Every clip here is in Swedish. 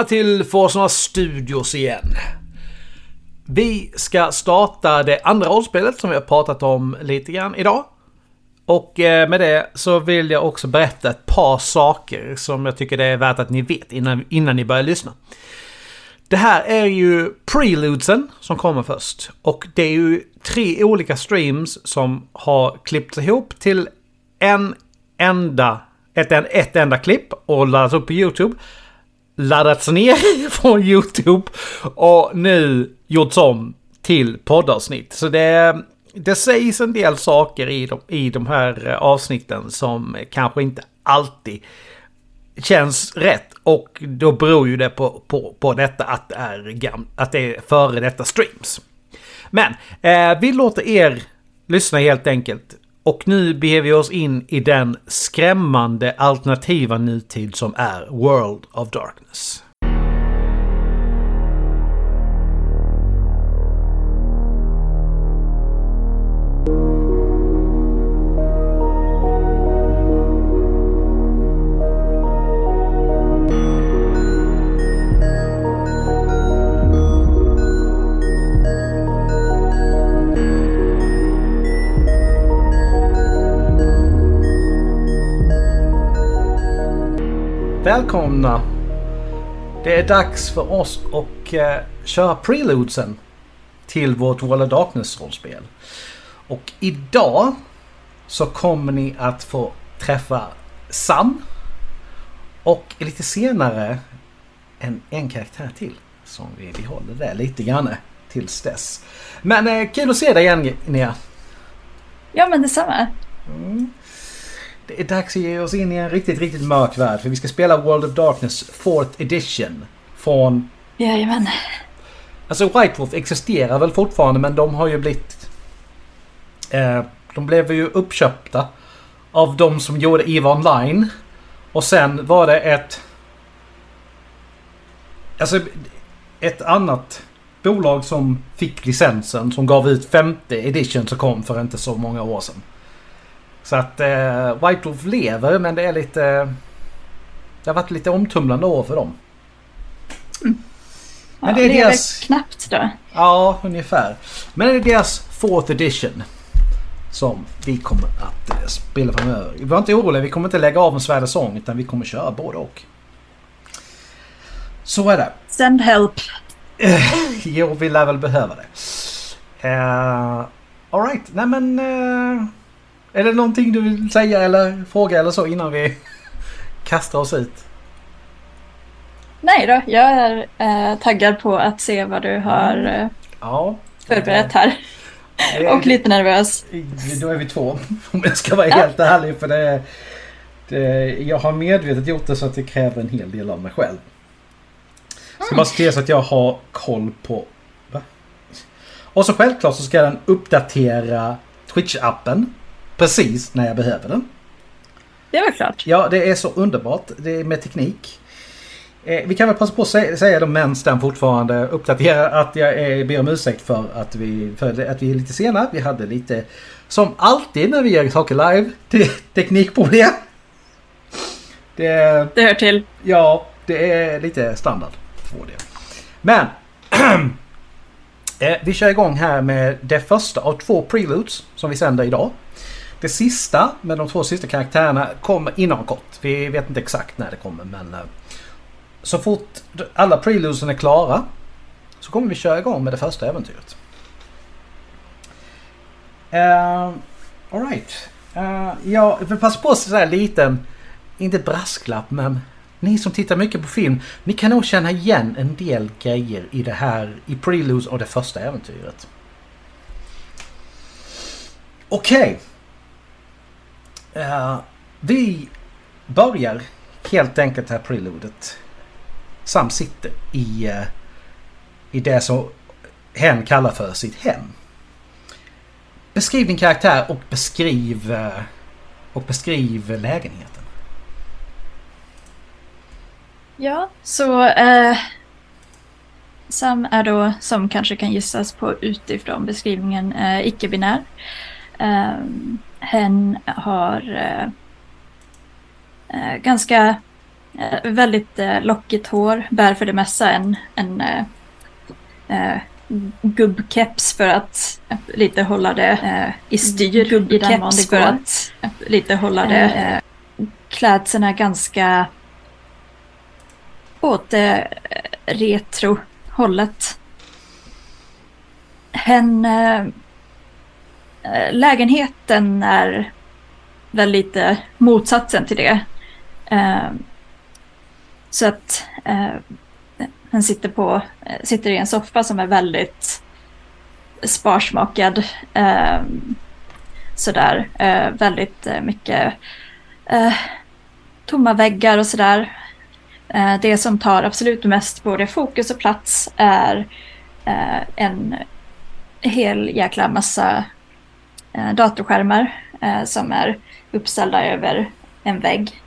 Välkomna till Forsarna Studios igen. Vi ska starta det andra rollspelet som vi har pratat om lite grann idag. Och eh, med det så vill jag också berätta ett par saker som jag tycker det är värt att ni vet innan, innan ni börjar lyssna. Det här är ju preludesen som kommer först. Och det är ju tre olika streams som har klippts ihop till en enda, ett, ett enda klipp och laddats upp på YouTube laddats ner från YouTube och nu gjorts om till poddavsnitt. Så det, det sägs en del saker i de, i de här eh, avsnitten som kanske inte alltid känns rätt. Och då beror ju det på, på, på detta att det, är gam, att det är före detta streams. Men eh, vi låter er lyssna helt enkelt och nu beger vi oss in i den skrämmande alternativa nutid som är World of Darkness. Välkomna! Det är dags för oss att eh, köra preludesen till vårt World of Darkness-rollspel. Och idag så kommer ni att få träffa Sam. Och lite senare en, en karaktär till. Som vi, vi håller där lite grann tills dess. Men eh, kul att se dig igen Linnea. Ja men detsamma. Mm. Det är dags att ge oss in i en riktigt, riktigt mörk värld. För vi ska spela World of Darkness 4th edition. Från... Jajamän. Alltså White Wolf existerar väl fortfarande men de har ju blivit... Eh, de blev ju uppköpta av de som gjorde EVE Online. Och sen var det ett... Alltså ett annat bolag som fick licensen som gav ut femte edition som kom för inte så många år sedan. Så att eh, White Wolf lever men det är lite... Det har varit lite omtumlande år för dem. Mm. Men ja, det är lever deras... knappt då. Ja, ungefär. Men det är deras fourth edition. Som vi kommer att eh, spela framöver. Var inte oroliga, vi kommer inte lägga av en Svärd sång utan vi kommer köra både och. Så är det. Send help. jo, vi lär väl behöva det. Uh, Alright, nej men... Uh, är det någonting du vill säga eller fråga eller så innan vi kastar oss ut? Nej då, jag är eh, taggad på att se vad du har eh, ja, förberett här. Och lite nervös. Då är vi två om jag ska vara ja. helt ärlig. För det, det, jag har medvetet gjort det så att det kräver en hel del av mig själv. Jag ska bara se till så att jag har koll på... Va? Och så självklart så ska den uppdatera Twitch-appen precis när jag behöver den. Det var klart. Ja, det är så underbart det är med teknik. Eh, vi kan väl passa på att säga, säga det medan den fortfarande uppdaterar att jag är, ber om ursäkt för att vi, för att vi är lite sena. Vi hade lite, som alltid när vi gör saker live, teknikproblem. Det, det hör till. Ja, det är lite standard. För det. Men eh, vi kör igång här med det första av två preludes som vi sänder idag. Det sista med de två sista karaktärerna kommer inom kort. Vi vet inte exakt när det kommer men eh, så fort alla preludesen är klara så kommer vi köra igång med det första äventyret. Uh, Alright. Uh, jag vill passa på att säga en liten, inte brasklapp men ni som tittar mycket på film, ni kan nog känna igen en del grejer i det här, i preludes och det första äventyret. Okej. Okay. Uh, vi börjar helt enkelt det här preludet. Sam sitter i, uh, i det som hen kallar för sitt hem. Beskriv din karaktär och beskriv, uh, och beskriv lägenheten. Ja, så Sam är då, som kanske kan gissas på utifrån beskrivningen, icke-binär. Um, hen har eh, eh, ganska eh, väldigt eh, lockigt hår, bär för det mesta en, en eh, eh gubbkeps för att lite hålla det i styr. Gubbkeps för att lite hålla det. Klädseln är ganska åt det retro-hållet. Hen, äh, Eh, lägenheten är väl lite motsatsen till det. Eh, så att eh, äh, han sitter, på, sitter i en soffa som är väldigt sparsmakad. Eh, sådär, eh, väldigt mycket eh, tomma väggar och sådär. Eh, det som tar absolut mest både fokus och plats är eh, en hel jäkla massa Eh, datorskärmar eh, som är uppställda över en vägg.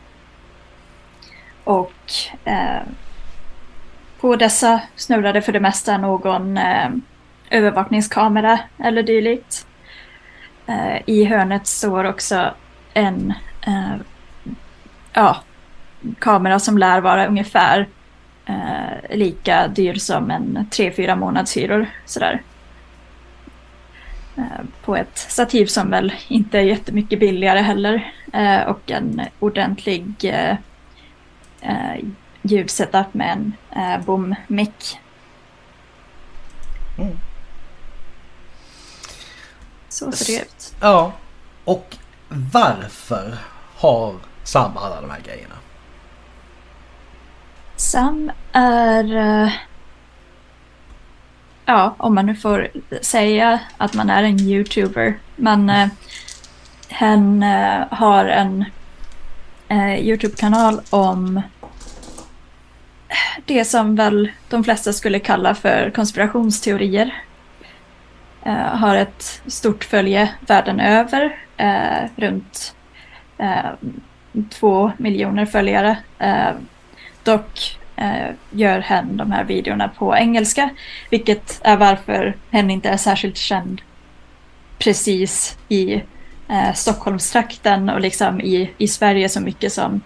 Och eh, på dessa snurrade för det mesta någon övervakningskamera eller dylikt. I hörnet står också en ja, kamera som lär vara ungefär eh, lika dyr som en 3-4 månadshyror. Sådär. Eh, på ett stativ som väl inte är jättemycket billigare heller. Eh, och en ordentlig eh, ljudsetup med en eh, boom-mick. Mm. Så ser det ut. Ja, och varför har Sam alla de här grejerna? Sam är... Ja, om man nu får säga att man är en YouTuber. Men eh, hen eh, har en eh, YouTube-kanal om eh, det som väl de flesta skulle kalla för konspirationsteorier. Eh, har ett stort följe världen över, eh, runt eh, två miljoner följare. Eh, dock Eh, gör hen de här videorna på engelska, vilket är varför hen inte är särskilt känd precis i eh, Stockholmstrakten och liksom i, i Sverige så mycket som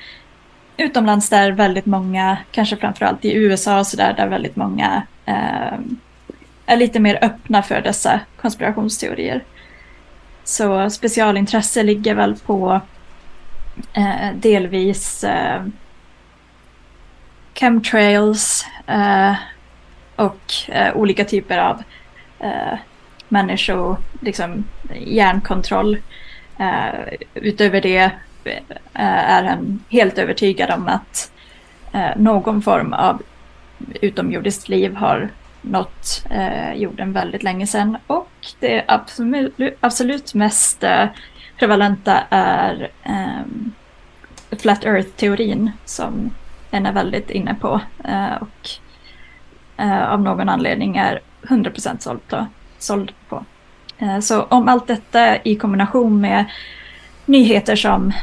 utomlands där väldigt många, kanske framförallt i USA och sådär, där, där väldigt många eh, är lite mer öppna för dessa konspirationsteorier. Så specialintresse ligger väl på eh, delvis eh, chemtrails eh, och eh, olika typer av eh, människo, liksom hjärnkontroll. Eh, utöver det eh, är han helt övertygad om att eh, någon form av utomjordiskt liv har nått eh, jorden väldigt länge sedan. Och det absolut, absolut mest eh, prevalenta är ehm, Flat Earth-teorin som en är väldigt inne på eh, och eh, av någon anledning är 100% såld på. Såld på. Eh, så om allt detta i kombination med nyheter som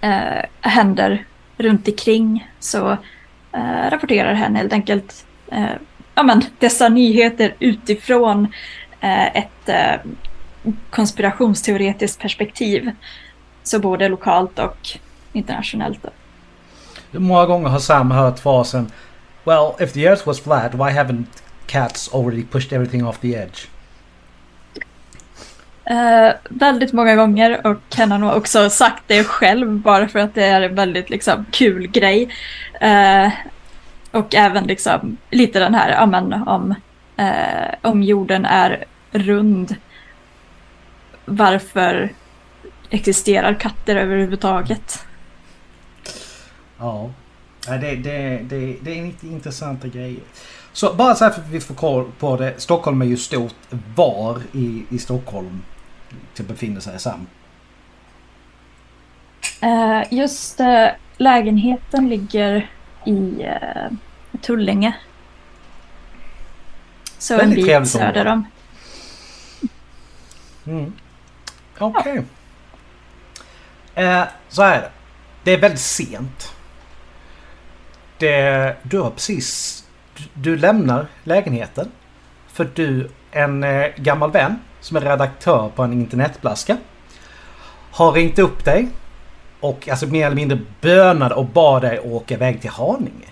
eh, händer runt omkring så eh, rapporterar hen helt enkelt eh, ja, men, dessa nyheter utifrån ett konspirationsteoretiskt perspektiv. Så både lokalt och internationellt. Många gånger har Sam hört frasen Well, if the earth was flat, why haven't cats already pushed everything off the edge? Uh, väldigt många gånger och han har nog också sagt det själv bara för att det är en väldigt liksom, kul grej. Uh, och även liksom lite den här, ja, men, om, uh, om jorden är rund. Varför existerar katter överhuvudtaget? Ja. Det, det, det, det är intressanta grejer. Så bara så här för att vi får koll på det. Stockholm är ju stort. Var i, i Stockholm befinner sig Sam? Uh, just uh, lägenheten ligger i uh, Tullinge. Så Väldigt en bit söder om. Mm. Okej. Okay. Ja. så är det. Det är väldigt sent det, du har precis... Du lämnar lägenheten. För du, en eh, gammal vän som är redaktör på en internetblaska. Har ringt upp dig. och alltså mer eller mindre bönade och bad dig åka iväg till Haninge.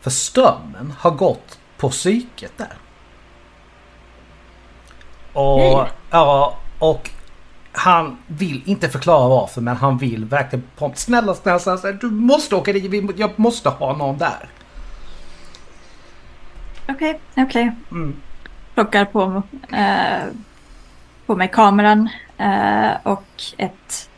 För strömmen har gått på psyket där. Och, Nej. ja, och han vill inte förklara varför men han vill verkligen. Snälla, snälla, snälla, du måste åka dit. Jag måste ha någon där. Okej, okej. Mm. Plockar på, eh, på mig kameran eh, och ett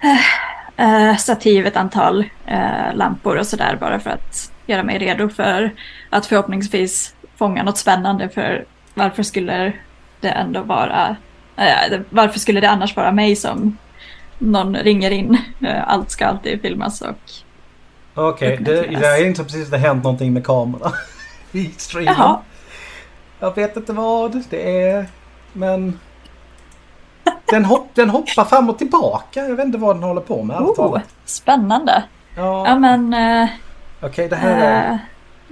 eh, eh, stativ, ett antal eh, lampor och sådär bara för att göra mig redo för att förhoppningsvis fånga något spännande för varför skulle det ändå vara varför skulle det annars vara mig som någon ringer in? Eh, Allt ska alltid filmas och Okej, det, Dokumenteras. det är inte precis det hänt någonting med kameran. I streamen. jaha, Jag vet inte vad det är. Men... Den, hopp, den hoppar fram och tillbaka. Jag vet inte vad den håller på med. oh, spännande. Ja, Ja men eh, okej det här är... Eh,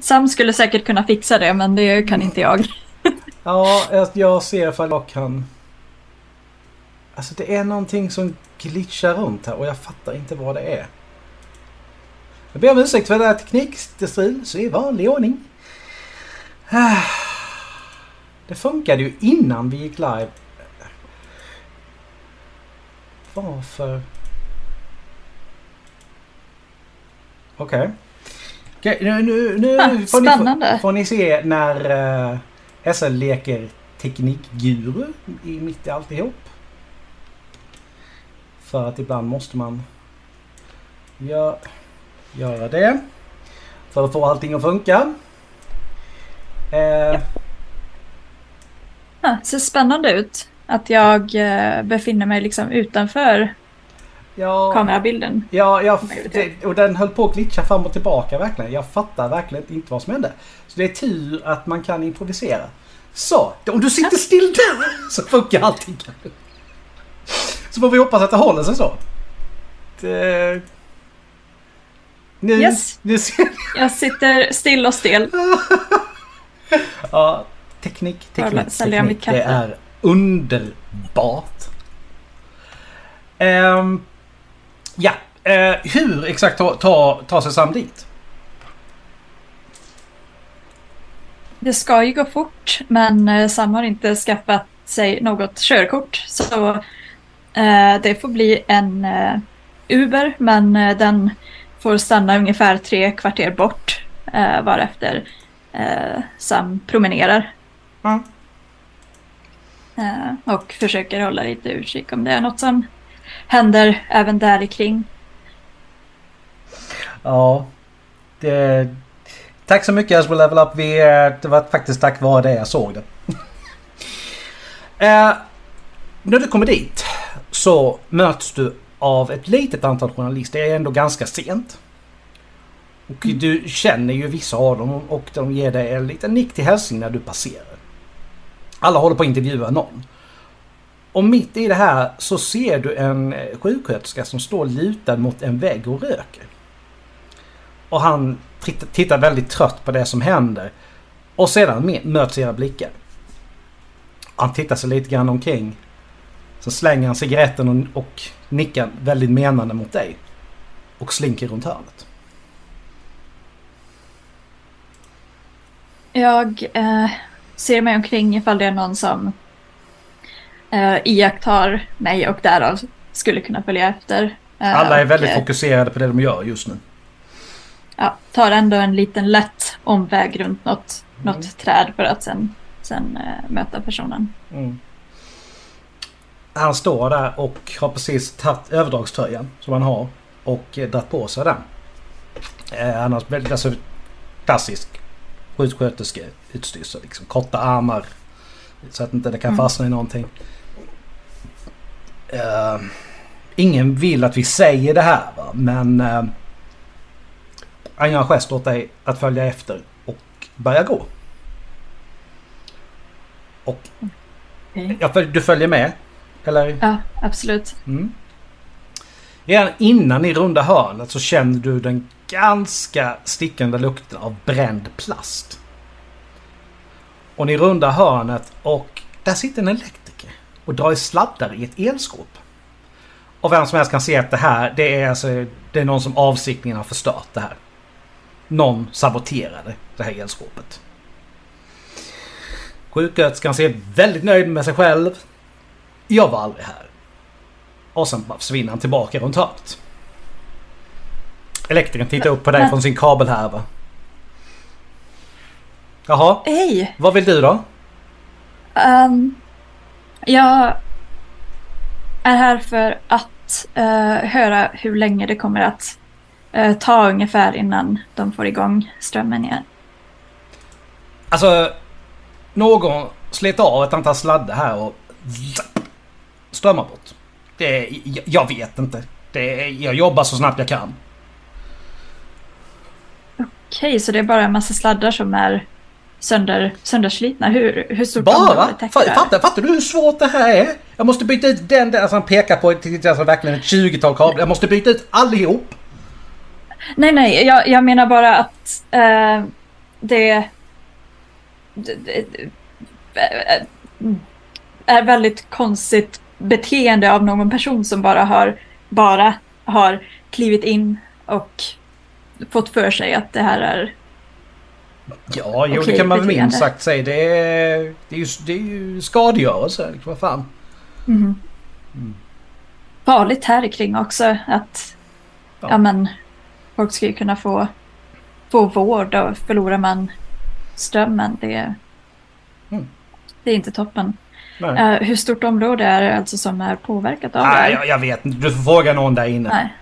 Sam skulle säkert kunna fixa det, men det kan inte jag. Ja, jag ser ifall jag kan... Alltså det är någonting som glitchar runt här och jag fattar inte vad det är. Jag ber om ursäkt för det här teknikstrul, så i vanlig ordning. Ah. Det funkade ju innan vi gick live. Varför? Okej. Okej, nu, nu, nu Ah, får, ni, får, får ni se när uh, SL leker teknikguru i mitt i alltihop. För att ibland måste man gö- göra det. För att få allting att funka. Eh, Ah, ser spännande ut att jag eh, befinner mig liksom utanför ja, kamerabilden. Ja, jag, det, och den höll på att glitcha fram och tillbaka verkligen. Jag fattar verkligen inte vad som hände. Så det är tur att man kan improvisera. Så, om du sitter still där så funkar allting. Så får vi hoppas att det håller sig så. Det, nu, Yes. nu ser Jag sitter still och stel. Ja, teknik, teknik, teknik. Det är underbart. Ehm, ja, eh, hur exakt ta, ta, ta sig Sam dit? Det ska ju gå fort, men eh, Sam har inte skaffat sig något körkort. Så det får bli en eh, Uber, men eh, den får stanna ungefär tre kvarter bort eh, varefter eh, Sam promenerar. Mm. Eh, och försöker hålla lite utkik om det är något som händer även där kring. Ja, det, tack så mycket As Will Level Up. Vi, eh, det var faktiskt tack vare det jag såg det. eh, när du kommer dit så möts du av ett litet antal journalister. Det är ändå ganska sent. Och du känner ju vissa av dem och de ger dig en liten nick till hälsning när du passerar. Alla håller på att intervjua någon. Och mitt i det här så ser du en eh, sjuksköterska som står lutad mot en vägg och röker. Och han titt- tittar väldigt trött på det som händer. Och sedan möts era blickar. Han tittar sig lite grann omkring. Så slänger han cigaretten och, och nickar väldigt menande mot dig. Och slinker runt hörnet. Jag eh, ser mig omkring ifall det är någon som eh, iakttar mig och därav skulle kunna följa efter. Eh, Alla är och, väldigt eh, fokuserade på det de gör just nu. ja, tar ändå en liten lätt omväg runt något, Mm. något träd för att sen, sen eh, möta personen. Mm. Han står där och har precis tagit överdragströjan som han har och eh, dragit på sig den. Eh, han har väldigt alltså, klassisk sjuksköterskeutstyrsel. Liksom, korta armar så att inte det kan Mm. fastna i någonting. Eh, ingen vill att vi säger det här va? men eh, han gör en gest åt dig att följa efter och börja gå. Och Okej. Ja, du följer med? Eller? Ja, absolut. Mm. Redan innan ni rundar hörnet så känner du den ganska stickande lukten av bränd plast. Och ni rundar hörnet och där sitter en elektriker och drar i sladdar i ett elskåp. Och vem som helst kan se att det här, det är alltså, det är någon som avsiktligen har förstört det här. Någon saboterade det här elskåpet. Sjuksköterskan ser väldigt nöjd med sig själv. Jag var aldrig här. Och sen bara försvinner han tillbaka runt hörnet. Elektrikern tittar upp på dig från sin kabelhärva. Jaha, Hej! vad vill du då? Um, jag är här för att eh, höra hur länge det kommer att eh, ta ungefär innan de får igång strömmen igen. Alltså, någon slet av ett antal sladdar här och strömmar bort. Det, jag, jag vet inte. Det, jag jobbar så snabbt jag kan. Okej, så det är bara en massa sladdar som är sönder, sönderslitna. Hur, hur stort Bara? Fattar, fattar du hur svårt det här är? Jag måste byta ut den där som han pekar på. till- Alltså verkligen ett 20-tal kablar. Jag måste byta ut allihop. Nej, nej, jag, jag menar bara att eh, det, det, det är väldigt konstigt beteende av någon person som bara har, bara har klivit in och fått för sig att det här är... Ja, jo Okej, det kan man beteende. minst sagt säga. Det är, det är, ju, det är ju skadegörelse. Vad fan. Mhm. Farligt här kring också att Ja. ja. men, folk ska ju kunna få, få vård och förlorar man strömmen det, Mm. det är inte toppen. Nej. Eh, hur stort område är det alltså som är påverkat av det Nej, här? jag, jag vet inte. Du får fråga någon där inne. Nej.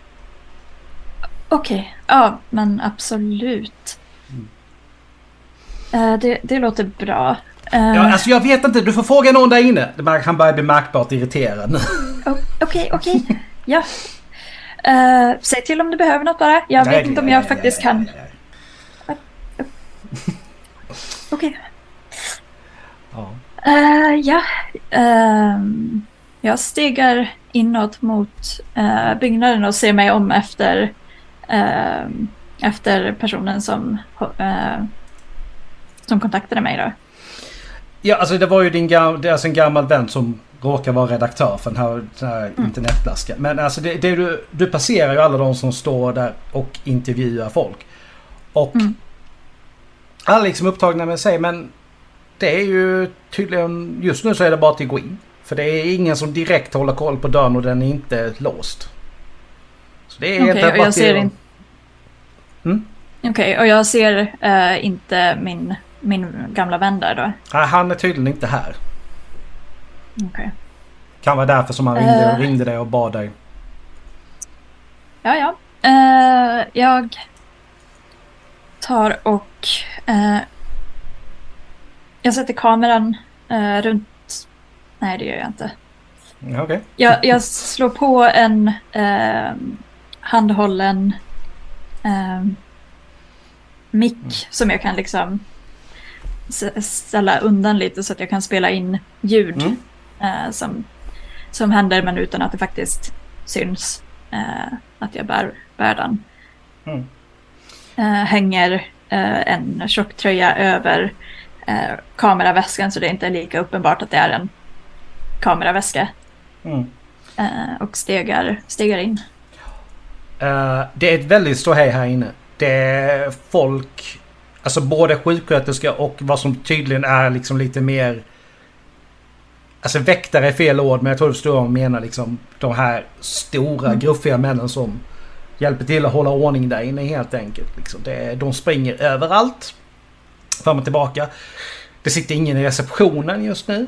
Okej, ja men absolut. Mm. Eh, det, det låter bra. Eh, Ja, alltså jag vet inte. Du får fråga någon där inne. Han börjar bli märkbart irriterad nu. Okej, okej. ja. Eh, säg till om du behöver något bara. Jag vet inte om jag faktiskt kan. Okej. Eh, ja. Ehm, jag stegar inåt mot eh, byggnaden och ser mig om efter, ehm, efter personen som, eh, som kontaktade mig. Då. Ja, alltså det var ju din det är alltså en gammal vän som råkar vara redaktör för den här, den här internetblaskan. Men alltså det, det du, du passerar ju alla de som står där och intervjuar folk. Och Mm. alla är liksom upptagna med sig men det är ju tydligen just nu så är det bara till att gå in. För det är ingen som direkt håller koll på dörren och den är inte låst. Så det är Okej, inte och jag ser inte... Mm? Okej, och jag ser eh, inte min, min gamla vän där då. Nej, han är tydligen inte här. Okej. Kan vara därför som han ringde, Eh. ringde dig och bad dig. Ja, ja. Eh, jag tar och... eh, jag sätter kameran eh, runt... Nej, det gör jag inte. Okej. Jag, jag slår på en eh, handhållen eh, mick som jag kan liksom ställa undan lite så att jag kan spela in ljud Mm. eh, som, som händer men utan att det faktiskt syns eh, att jag bär, bär den. Mm. Eh, hänger eh, en tjocktröja över eh, kameraväskan så det inte är lika uppenbart att det är en kameraväska. Mm. Eh, och stegar, stegar in. Eh, det är ett väldigt ståhej här inne. Det är folk, alltså både sjuksköterska och vad som tydligen är liksom lite mer... Alltså väktare är fel ord men jag tror du förstår vad jag menar liksom. De här stora Mm. gruffiga männen som hjälper till att hålla ordning där inne helt enkelt. Liksom. Det, de springer överallt. Fram och tillbaka. Det sitter ingen i receptionen just nu.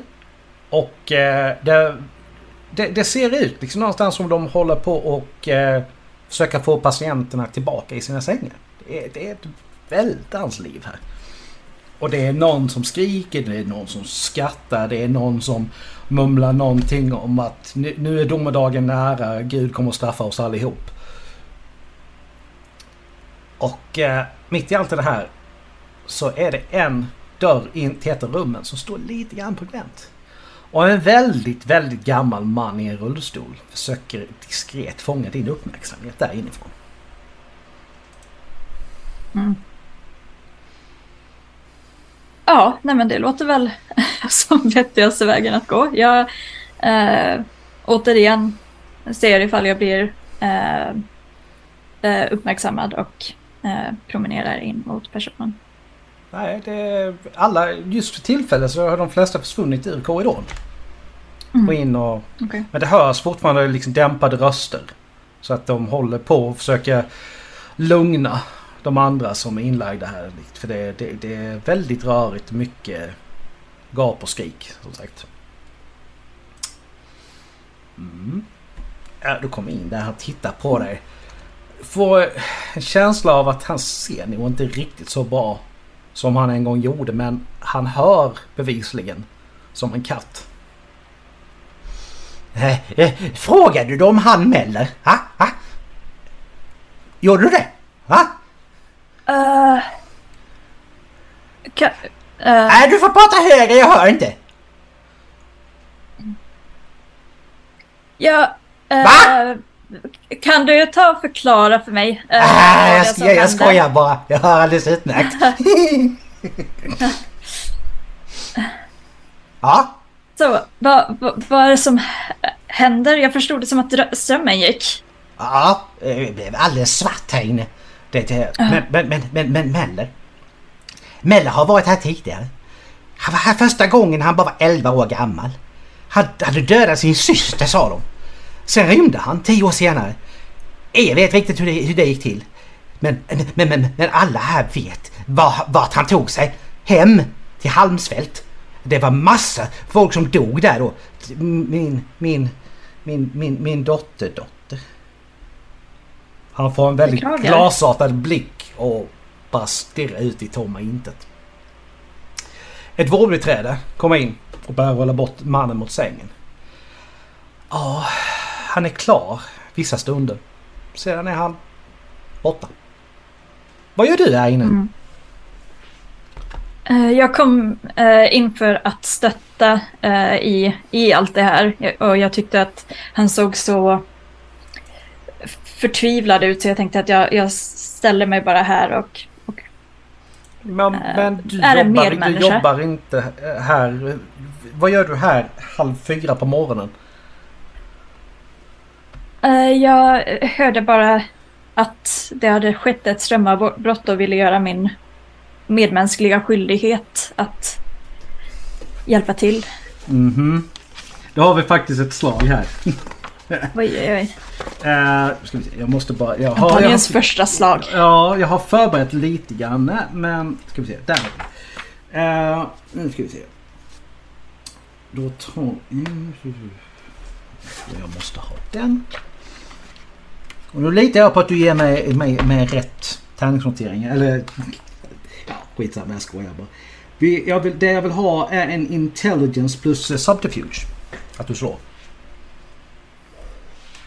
Och eh, det, det, det ser ut liksom någonstans som de håller på och eh, försöka få patienterna tillbaka i sina sängar. Det är, det är ett väldans liv här. Och det är någon som skriker, det är någon som skrattar, det är någon som mumlar någonting om att nu, nu är domedagen nära, Gud kommer att straffa oss allihop. Och eh, mitt i allt det här så är det en dörr in till ett av rummen som står lite grann på glänt. Och en väldigt, väldigt gammal man i en rullstol försöker diskret fånga din uppmärksamhet där inifrån. Mm. Ja, nej men det låter väl som vettigaste vägen att gå. Jag, eh, återigen, ser ifall jag blir eh, eh uppmärksammad och eh, promenerar in mot personen. Nej, det är alla, just för tillfället så har de flesta försvunnit ur korridoren. Mm. Och in och... Okej. Men det hörs fortfarande liksom dämpade röster. Så att de håller på och försöker lugna de andra som är inlagda här. För det, det, det är väldigt rörigt, mycket gap och skrik som sagt. Mm. Ja, du kommer in där, han tittar på dig. Får en känsla av att han ser nog inte riktigt så bra som han en gång gjorde men han hör bevisligen som en katt. Eh, eh, Frågade du om han Meller? Ha? Ha? Gjorde du det? Va? Uh, eh, Nej, du får prata högre, jag hör inte. ja, eh, Va? Kan du ta och förklara för mig? eh, Ah, jag, som jag, skojar bara. Jag hör alldeles utmärkt. ja, Så, vad, vad, vad är det som händer? Jag förstod det som att strömmen gick. ja, eh, det blev alldeles svart här inne. Det, det, men, men, men, men, men Meller. Meller har varit här tidigare. Han var här första gången han bara var 11 år gammal. Han hade dödat sin syster sa de. Sen rymde han 10 år senare. Ingen vet riktigt hur det, hur det gick till. Men, men, men, men alla här vet var, vart han tog sig. Hem till Halmsfält. Det var massa folk som dog där då. Min, min, min, min, min dotterdotter. Han får en väldigt glasartad blick och bara stirrar ut i tomma intet. Ett vårbiträde kommer in och börjar rulla bort mannen mot sängen. Ja, han är klar vissa stunder. Sedan är han borta. Vad gör du här inne? Mm. Eh, Jag kom eh, in för att stötta eh, i, i allt det här och jag tyckte att han såg så förtvivlad ut så jag tänkte att jag, jag ställer mig bara här och, och Men, men du, är jobbar, du jobbar inte här. Vad gör du här halv fyra på morgonen? Eh, Jag hörde bara att det hade skett ett strömavbrott och ville göra min medmänskliga skyldighet att hjälpa till. Mhm. Då har vi faktiskt ett slag här. Oj, oj, oj. Uh, jag måste bara... Jag har, jag har, första slag. ja, jag har förberett lite grann men... Ska vi se, där. Eh, Nu ska vi se. Då tar... mm, Jag måste ha den. Och nu litar jag på att du ger mig, mig, mig rätt tärningsnotering. Eller... Ja, skitsamma, jag skojar bara. Vi, jag vill, det jag vill ha är en intelligence plus subterfuge. Att du slår.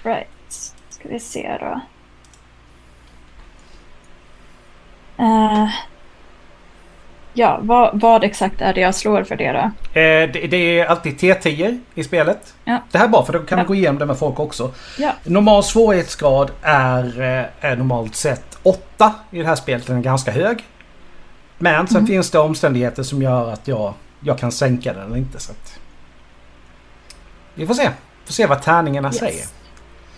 Right. Ska vi se då. Uh, ja, vad, vad exakt är det jag slår för det då? Eh, det, det är alltid T10 i spelet. Ja. Det här är bra för då kan Ja. vi gå igenom det med folk också. Ja. Normal svårighetsgrad är, eh, är normalt sett 8 i det här spelet. Den är ganska hög. Men sen Mm. finns det omständigheter som gör att jag, jag kan sänka den eller inte. Så att... Vi får se. Får se vad tärningarna Yes. säger.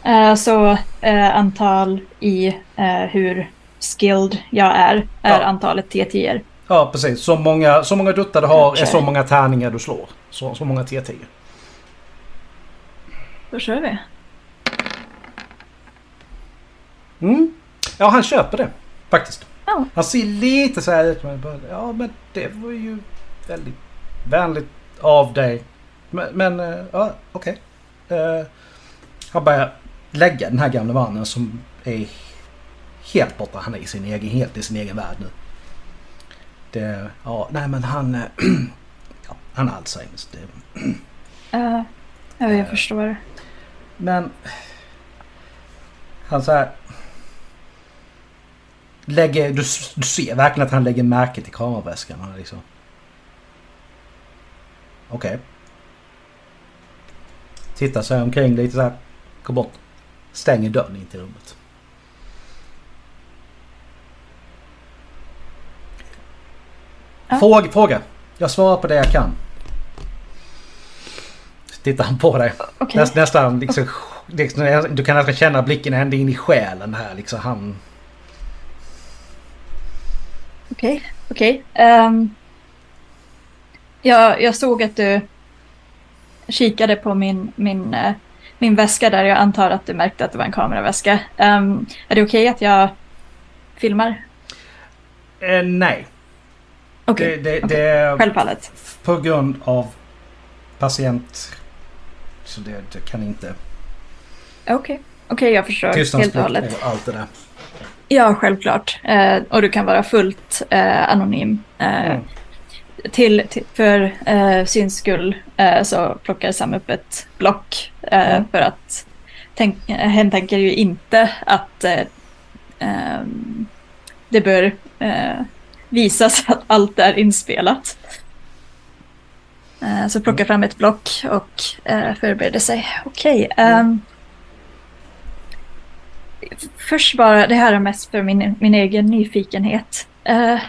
Eh, så eh, antal i eh, hur skilled jag är, är antalet T10. Ja precis. Så många, så många duttar du har är Okej. så många tärningar du slår. Så, så många T10. Då kör vi. Mm. Ja, han köper det. Faktiskt. Ja. Han ser lite så här ut. Ja, men det var ju väldigt vänligt av dig. Men, men eh, ja, okej. Eh, han börjar lägga den här gamla mannen som är helt borta. Han är i sin egen, helt i sin egen värld nu. Det, ja, nej men han... eh, ja, han har Alzheimers. Det, Eh, ja, jag Eh. förstår. Men... Han så här... Lägger, du, du ser verkligen att han lägger märke till kameraväskan. Han liksom... Okej. Tittar sig omkring lite så här. Går bort. Stänger dörren in till rummet. Ja. Fråga, fråga. Jag svarar på det jag kan. Så tittar han på dig. Okej. Näst, nästan liksom liksom, du kan alltså känna blicken ända in i själen här liksom. Han... Okej, okay, okej. Okay. Um, ehm, jag, jag såg att du kikade på min, min, uh, min väska där. Jag antar att du märkte att det var en kameraväska. Um, är det okej okay att jag filmar? Eh, nej. Okej, okay. det, det, det, självfallet. På grund av patient... Så det, det kan inte... Okej, okay. okej okay, jag förstår helt och hållet. och allt det där. Ja, självklart. Eh, och du kan vara fullt eh, anonym. Eh, mm. till, till, för eh, sin skull eh, så plockar Sam upp ett block. Eh, mm. För att tänk, hen tänker ju inte att eh, ehm, det bör visas att allt är inspelat. Eh, så plockar fram ett block och eh, förbereder sig. Okej. Okay, um, först bara, det här är mest för min, min egen nyfikenhet. Uh,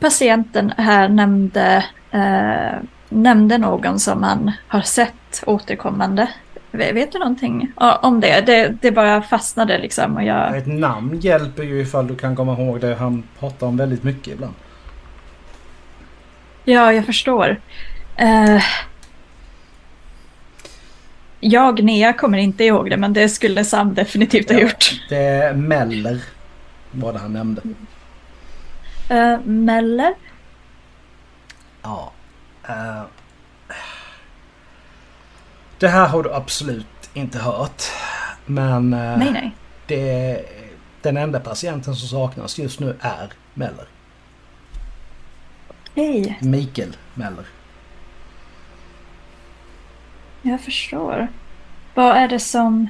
patienten här nämnde, uh, nämnde någon som han har sett återkommande. Vet du någonting om det? Det, det bara fastnade liksom. Och jag... Ett namn hjälper ju ifall du kan komma ihåg det. Han pratar om väldigt mycket ibland. Ja, jag förstår. Uh, jag, Nea, kommer inte ihåg det men det skulle Sam definitivt ha ja, gjort. Det är Meller var det han nämnde. Uh, Meller? Ja. Uh, det här har du absolut inte hört. Men uh, nej, nej. Det, den enda patienten som saknas just nu är Meller. Okej. Mikael Meller. Jag förstår. Vad är det som...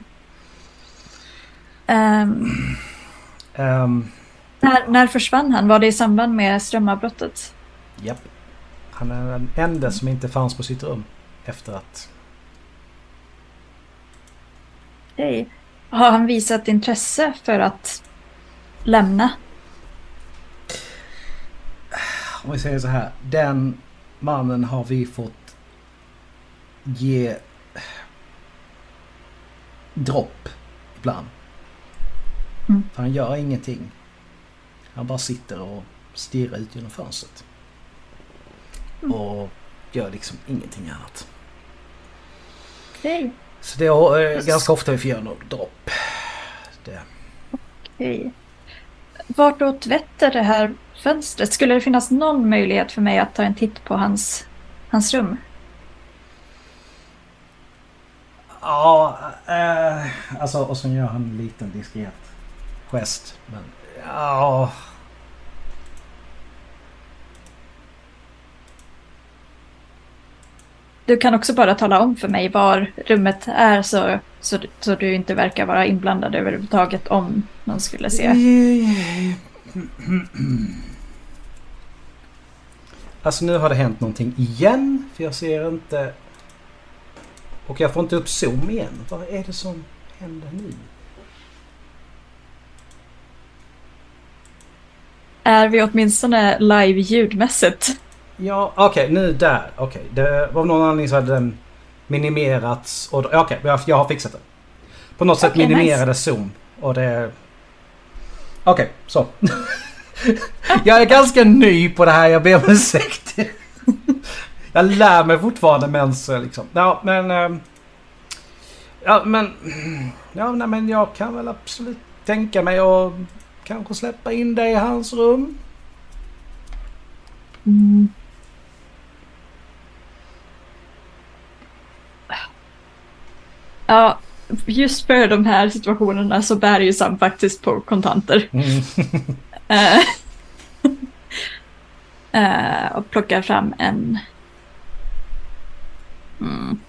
Um, um, när, när försvann han? Var det i samband med strömavbrottet? Japp. Han är den enda som inte fanns på sitt rum efter att... Okej. Har han visat intresse för att lämna? Om vi säger så här. Den mannen har vi fått ge dropp ibland. Mm. För han gör ingenting. Han bara sitter och stirrar ut genom fönstret. Mm. Och gör liksom ingenting annat. Okej. Okay. Så det är äh, ganska ofta vi får göra något dropp. Det. Okej. Okay. Vartåt vetter det här fönstret? Skulle det finnas någon möjlighet för mig att ta en titt på hans, hans rum? Ja, eh, alltså och så gör han en liten diskret gest. Men ja... Du kan också bara tala om för mig var rummet är så, så, så du inte verkar vara inblandad överhuvudtaget om någon skulle se. Alltså nu har det hänt någonting igen. För jag ser inte och jag får inte upp zoom igen. Vad är det som händer nu? Är vi åtminstone live ljudmässigt? Ja, okej, okay, nu där. Okej, okay. det var någon anledning så hade den minimerats. Okej, okay, jag, jag har fixat det. På något sätt minimerade nice. zoom. Och det... Okej, så. jag är ganska ny på det här, jag ber om ursäkt. Jag lär mig fortfarande mens liksom. Ja men... Ehm, ja men... Ja nej, men jag kan väl absolut tänka mig att kanske släppa in dig i hans rum. Mm. Ja, just för de här situationerna så bär ju Sam faktiskt på kontanter. Mm. uh, och plockar fram en Mm.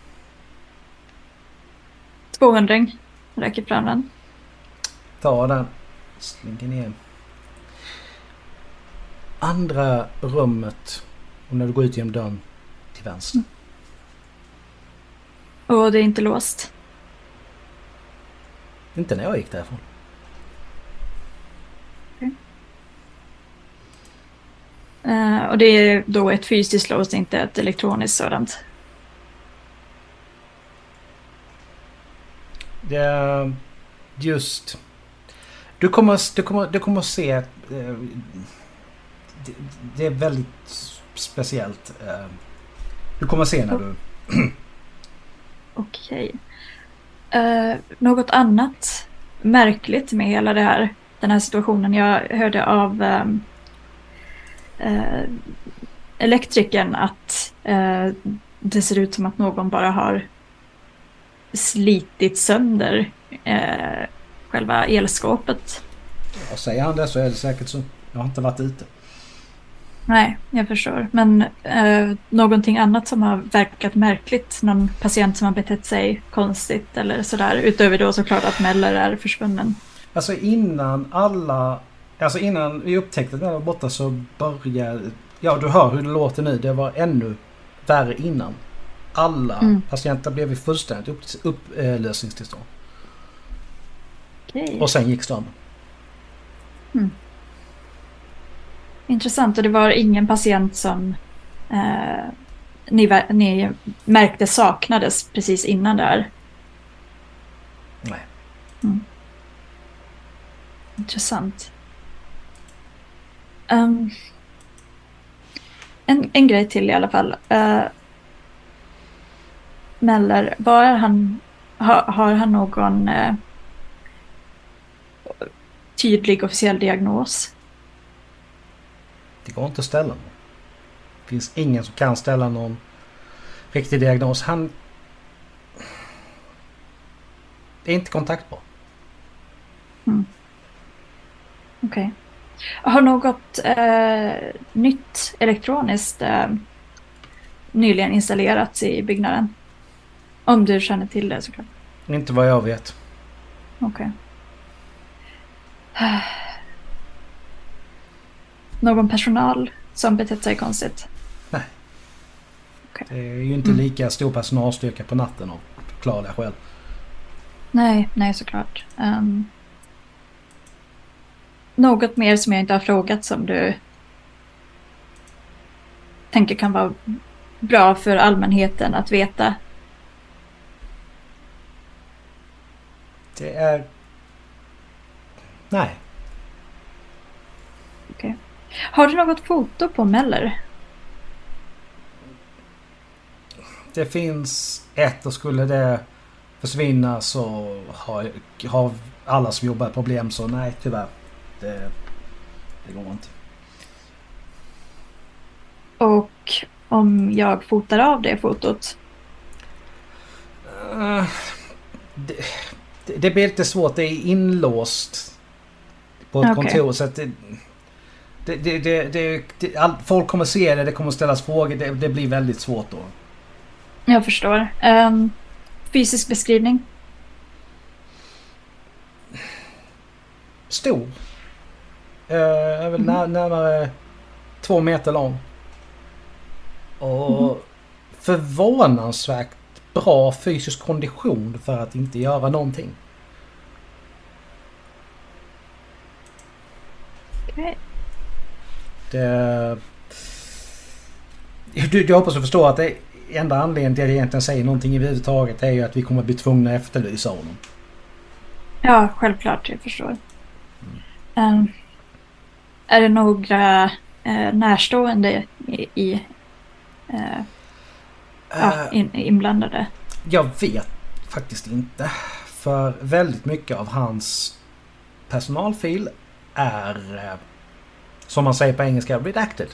200 räcker fram den. Ta den. Slinker ner. Andra rummet. Och när du går ut genom dörren till vänster. Mm. Och det är inte låst? Inte när jag gick därifrån. Okay. Uh, och det är då ett fysiskt lås, inte ett elektroniskt sådant? Det är just... Du kommer, du kommer, du kommer se... eh, Det, det är väldigt speciellt. eh, Du kommer se när du... Okej. Eh, något annat märkligt med hela det här, den här situationen. Jag hörde av ehm, eh, elektrikern att eh, det ser ut som att någon bara har slitit sönder eh, själva elskåpet. Ja, säger han det så är det säkert så. Jag har inte varit ute. Nej, jag förstår. Men eh, någonting annat som har verkat märkligt? Någon patient som har betett sig konstigt eller sådär? Utöver då såklart att Meller är försvunnen. Alltså innan alla... Alltså innan vi upptäckte att den var borta så började... Ja, du hör hur det låter nu. Det var ännu värre innan. Alla Mm. patienter blev i fullständigt upp, upplösningstillstånd. Okej. Och sen gick strömmen. Intressant. Och det var ingen patient som eh, ni, ni märkte saknades precis innan där? Nej. Intressant. Ehm, en, en grej till i alla fall. Uh, Meller, var han, har, har han någon eh, tydlig officiell diagnos? Det går inte att ställa någon. Det finns ingen som kan ställa någon riktig diagnos. Han... är inte kontaktbar. Okej. Har något eh, nytt elektroniskt eh, nyligen installerats i byggnaden? Om du känner till det såklart. Inte vad jag vet. Okej. Någon personal som betett sig konstigt? Det är ju inte Mm. lika stor personalstyrka på natten av förklarliga skäl. Nej, nej såklart. Ehm, något mer som jag inte har frågat som du tänker kan vara bra för allmänheten att veta? Det är... Nej. Har du något foto på Meller? Det finns ett och skulle det försvinna så har, har alla som jobbar problem så nej tyvärr. Det, det går inte. Och om jag fotar av det fotot? Eh, det, det, det blir lite svårt. Det är inlåst på ett Okej. kontor. Så att det, det, det, det, det, all, folk kommer se det, det kommer ställas frågor. Det, blir väldigt svårt då. Jag förstår. Ehm, fysisk beskrivning? Stor. Uh, är väl när, närmare två meter lång. Och förvånansvärt bra fysisk kondition för att inte göra någonting. Okej. Det... Du, jag hoppas du förstår att det enda anledningen till att jag egentligen säger någonting överhuvudtaget är ju att vi kommer bli tvungna att efterlysa honom. Ja, självklart. Jag förstår. Ehm, är det några eh, närstående i, i, eh, ja, Eh, in, inblandade? Jag vet faktiskt inte. För väldigt mycket av hans personalfil är, eh, som man säger på engelska, redacted.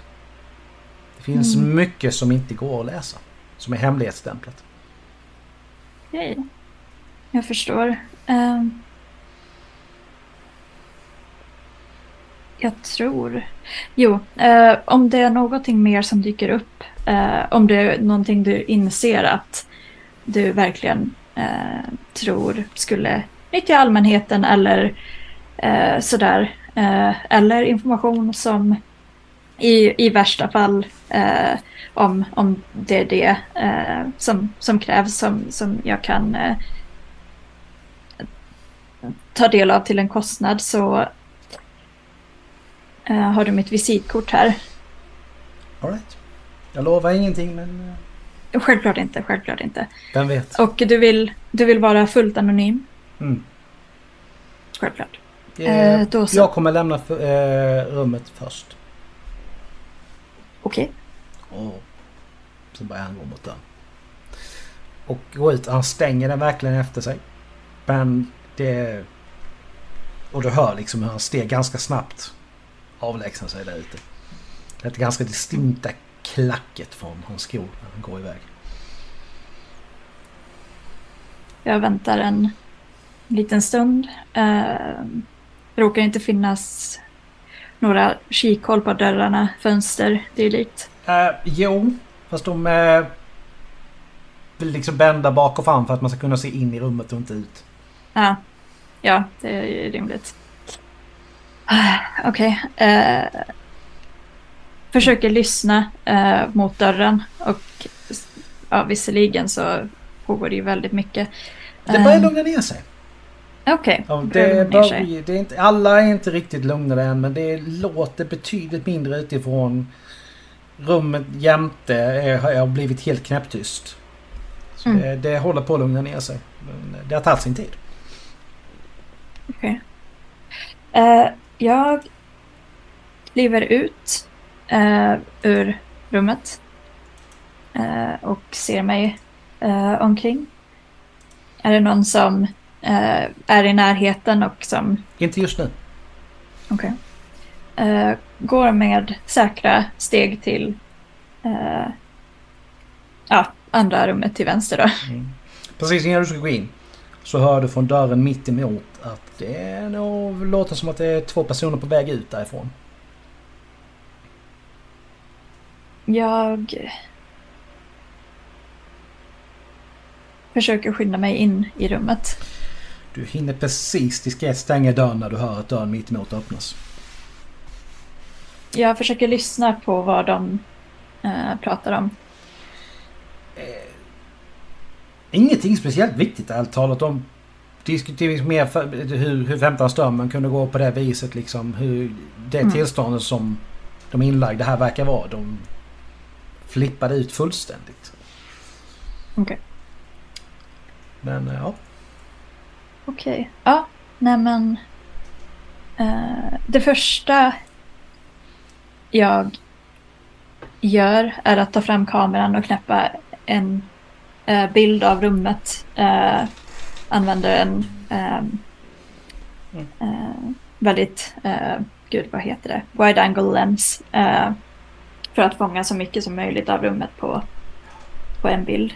Det finns Mm. mycket som inte går att läsa. Som är hemlighetsstämplat. Okej. Jag förstår. Ehm, jag tror... Jo, eh, om det är någonting mer som dyker upp. eh, om det är någonting du inser att du verkligen eh, tror skulle nyttja allmänheten eller eh, sådär. Eh, eller information som i, i värsta fall eh, om, om det är det eh, som, som krävs som, som jag kan eh, ta del av till en kostnad så eh, har du mitt visitkort här. All right. Jag lovar ingenting men eh, Självklart inte, självklart inte. vem vet. Och du vill, du vill vara fullt anonym? Mm. Självklart. Eh, Eh, då så. Jag kommer lämna för, eh, rummet först. Okej. Och så börjar han gå mot dörren. Och går ut. Han stänger den verkligen efter sig. Men det... Och du hör liksom hur han steg ganska snabbt avlägsnar sig där ute. Det är ett ganska distinkta klacket från hans skor när han går iväg. Jag väntar en liten stund. Eh, råkar inte finnas några kikhål på dörrarna, fönster, dylikt. Eh, jo, fast de eh, vill liksom bända bak och fram för att man ska kunna se in i rummet och inte ut. Ja, ja det är rimligt. Ah, Okej. eh, försöker lyssna mot dörren och ja, visserligen så pågår det ju väldigt mycket. Det börjar lugna ner sig. Okej, börjar det, det är inte, alla är inte riktigt lugnade än men det låter betydligt mindre utifrån. Rummet jämte är, har blivit helt knäpptyst. Så Mm. det, det håller på att lugna ner sig. Men det har tagit sin tid. Okej. Eh, jag kliver ut eh, ur rummet eh, och ser mig omkring. Är det någon som eh, är i närheten och som Inte just nu. okej, eh, går med säkra steg till eh, ja, andra rummet till vänster då? Precis innan du ska gå in så hör du från dörren mitt emot att det är nog, låter som att det är två personer på väg ut därifrån. Jag försöker skynda mig in i rummet. Du hinner precis diskret stänga dörren när du hör att dörren mitt emot öppnas. Jag försöker lyssna på vad de eh, pratar om. Ingenting speciellt viktigt ärligt talat. De diskuterar mer för, hur, hur 15 strömmen kunde gå på det viset liksom. Hur det Mm. tillståndet som de inlagda här verkar vara. De flippade ut fullständigt. Okej. Men eh, ja. Okej. Ja, nej men. Eh, det första jag gör är att ta fram kameran och knäppa en eh, bild av rummet. Eh, använder en ehm, eh, väldigt, eh, gud vad heter det, wide angle lens. eh, för att fånga så mycket som möjligt av rummet på, på en bild.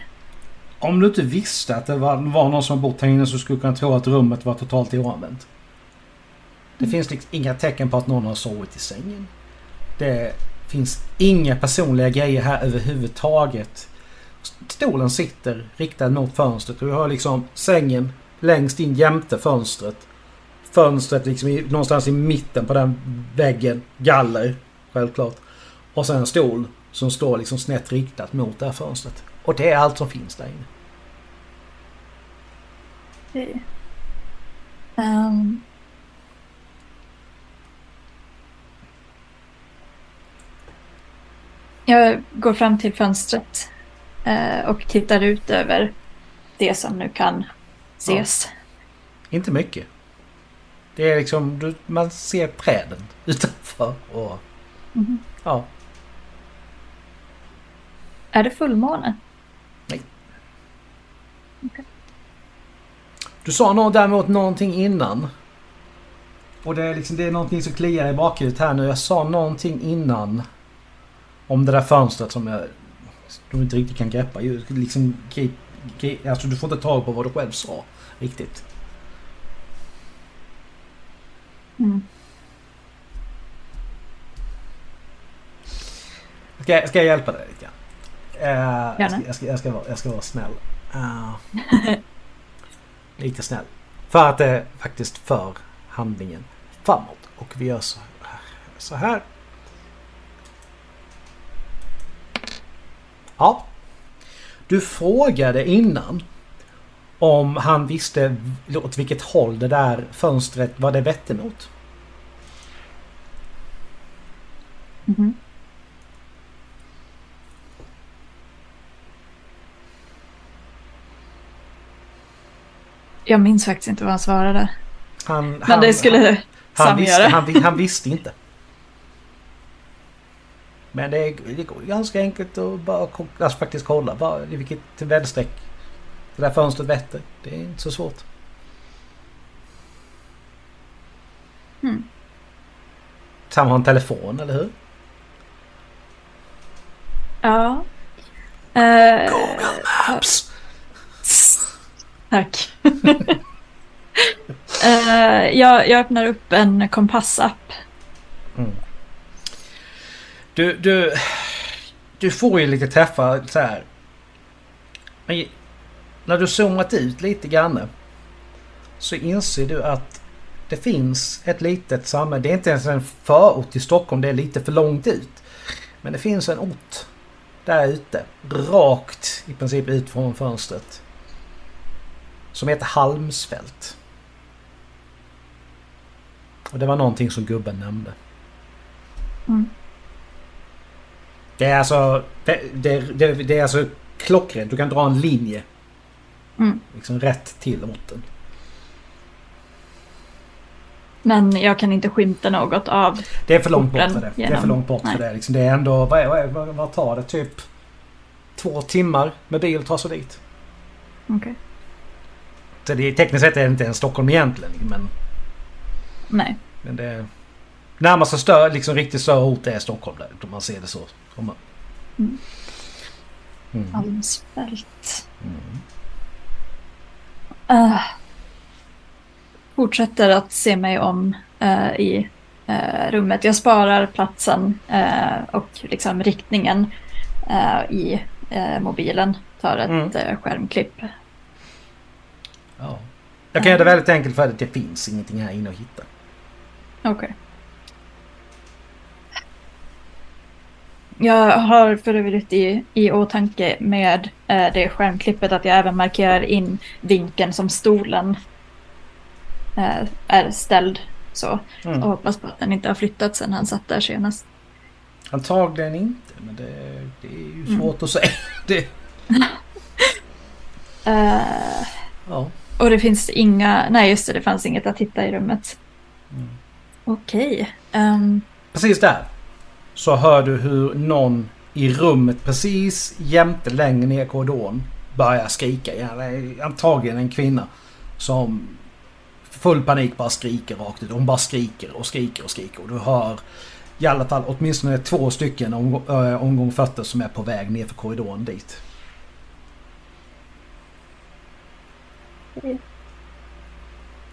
Om du inte visste att det var, var någon som bott här inne så skulle du kunna tro att rummet var totalt oanvänt. Det finns liksom inga tecken på att någon har sovit i sängen. Det finns inga personliga grejer här överhuvudtaget. Stolen sitter riktad mot fönstret och du har liksom sängen längst in jämte fönstret. Fönstret liksom i, någonstans i mitten på den väggen. Galler, självklart. Och sen en stol som står liksom snett riktat mot det här fönstret. Och det är allt som finns där inne. Okej. Ehm. jag går fram till fönstret eh, och tittar ut över det som nu kan ses. Inte mycket. Det är liksom, du, man ser träden utanför och Mhm. ja. Är det fullmåne? Du sa nå- däremot någonting innan. Och det är liksom, det är någonting som kliar i bakhuvudet här nu. Jag sa någonting innan. Om det där fönstret som jag nog inte riktigt kan greppa. Liksom, alltså du får inte tag på vad du själv sa riktigt. Mm. Ska, jag- ska jag hjälpa dig lite grann? Eh, jag, ska, jag, ska, jag, ska vara, jag ska vara snäll. Lite snäll. För att det faktiskt för handlingen framåt. Och vi gör så här. Så här. Ja. Du frågade innan om han visste åt vilket håll det där fönstret var det vette mot. Mhm. Jag minns faktiskt inte vad han svarade. Han, Men han, det skulle han, Sam visste, göra. han, han visste inte. Men det, är- det går ganska enkelt att bara alltså faktiskt kolla i vilket väderstreck det där fönstret vetter. Det är inte så svårt. Mm. Sam har en telefon, eller hur? Ja. Eh, Maps! Tack. uh, jag, jag öppnar upp en kompassapp. Mm. Du, du, du får ju lite träffar så här. Men när du zoomat ut lite grann så inser du att det finns ett litet samhälle. Det är inte ens en förort till Stockholm. Det är lite för långt ut. Men det finns en ort där ute. Rakt i princip ut från fönstret. Som heter Halmsfält. Och det var någonting som gubben nämnde. Mm. Det är alltså... Det, det, det, det är alltså klockrent. Du kan dra en linje. Mm. Liksom rätt till orten. Men jag kan inte skymta något av. Det är för långt bort för det. Det är genom- för långt bort nej. för det. Liksom, det är ändå... Vad, är- vad, vad, tar det? Typ två timmar med bil att ta sig dit. Okej. Så det tekniskt sett är det inte ens Stockholm egentligen. Men, Nej. men det är... Närmaste större, liksom riktigt större ort är Stockholm där. Om man ser det så. Om man, Mm. Mm. Halmsfält. Mm. Uh, fortsätter att se mig om eh, i eh, rummet. Jag sparar platsen och liksom riktningen i mobilen. Tar ett Mm. skärmklipp. Ja. Jag kan göra det väldigt enkelt för att det finns ingenting här inne att hitta. Okej. Jag har för övrigt i, i åtanke med eh, det skärmklippet att jag även markerar in vinkeln som stolen eh, är ställd så. Mm. Och hoppas på att den inte har flyttat sedan han satt där senast. Antagligen inte, men det, det är ju Mm. svårt att säga. Det, Eh, ja. Och det finns inga, nej just det, det fanns inget att hitta i rummet. Mm. Okej. ehm, Precis där så hör du hur någon i rummet precis jämte längre ner i korridoren börjar skrika. Antagligen en kvinna som full panik bara skriker rakt ut. Hon bara skriker och skriker och skriker. Och du hör i alla fall åtminstone två stycken omgång, äh, omgång fötter som är på väg ner för korridoren dit.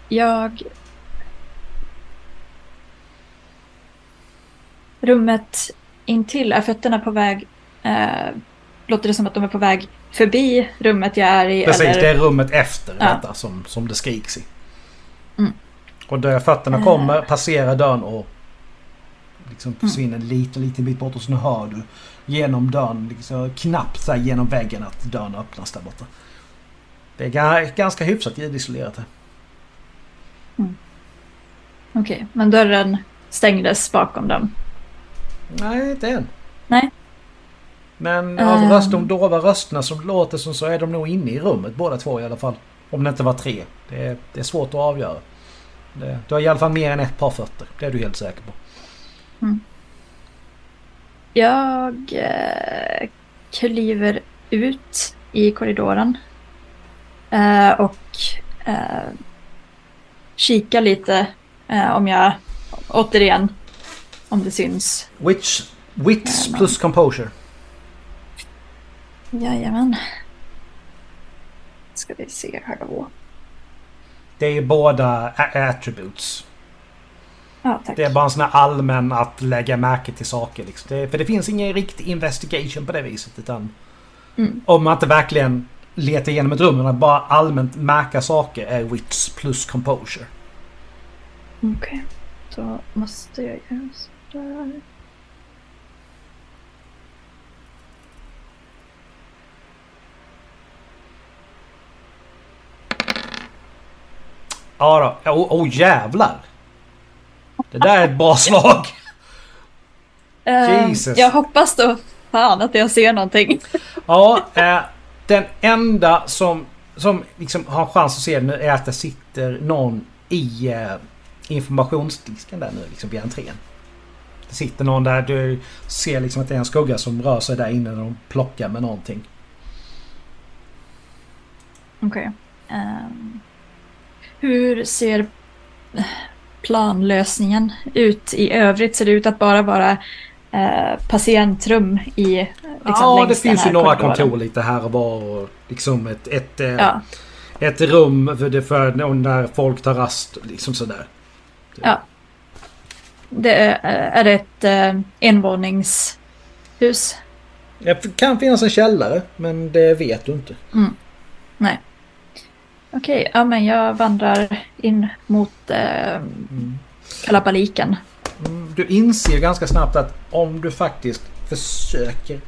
Jag... Rummet intill, är fötterna på väg... Eh, låter det som att de är på väg förbi rummet jag är i? Precis, eller? det är rummet efter Ja. detta som, som det skriks i. Mm. Och där fötterna Eh. kommer, passerar dörren och liksom försvinner en liten, liten bit bort. Och så hör du genom dörren, liksom, knappt så här genom väggen att dörren öppnas där borta. Det är ga- ganska hyfsat ljudisolerat här. Okej, men dörren stängdes bakom dem. Nej, inte än. Nej. Men av Ehm. röst, de dova rösterna som låter som så är de nog inne i rummet båda två i alla fall. Om det inte var tre. Det är, det är svårt att avgöra. Det, du har i alla fall mer än ett par fötter. Det är du helt säker på. Jag eh, kliver ut i korridoren. Eh, och eh, kikar lite eh, om jag återigen om det syns. Wits, wits Jajamän. plus composure. Jajamän. Ska vi se här då. Det är båda attributes. Ja. Det är bara en sån här allmän att lägga märke till saker. Liksom. Det, för det finns ingen riktig investigation på det viset. Utan Mm. om man inte verkligen letar igenom ett rum. Att bara allmänt märka saker är wits plus composure. Okej, då måste jag göra sådär. Ja då. Åh oh, jävlar! Det där är ett bra slag. Eh, Jesus. Jag hoppas då fan att jag ser någonting. Ja, eh, den enda som som liksom har chans att se nu är att det sitter någon i eh, informationsdisken där nu liksom vid entrén. Det sitter någon där. Du ser liksom att det är en skugga som rör sig där inne när de plockar med någonting. Okej. Ehm, hur ser planlösningen ut i övrigt? Ser det ut att bara vara eh, patientrum i liksom, ja, det finns ju några korridoren? kontor lite här och var. Och liksom ett, ett, eh, Ja, ett rum för, det för när folk tar rast. Liksom sådär. ja. Det är, är det ett eh, envåningshus? Det kan finnas en källare men det vet du inte. Nej. Okej, ja men jag vandrar in mot eh, kalabaliken. Mm, Du inser ganska snabbt att om du faktiskt försöker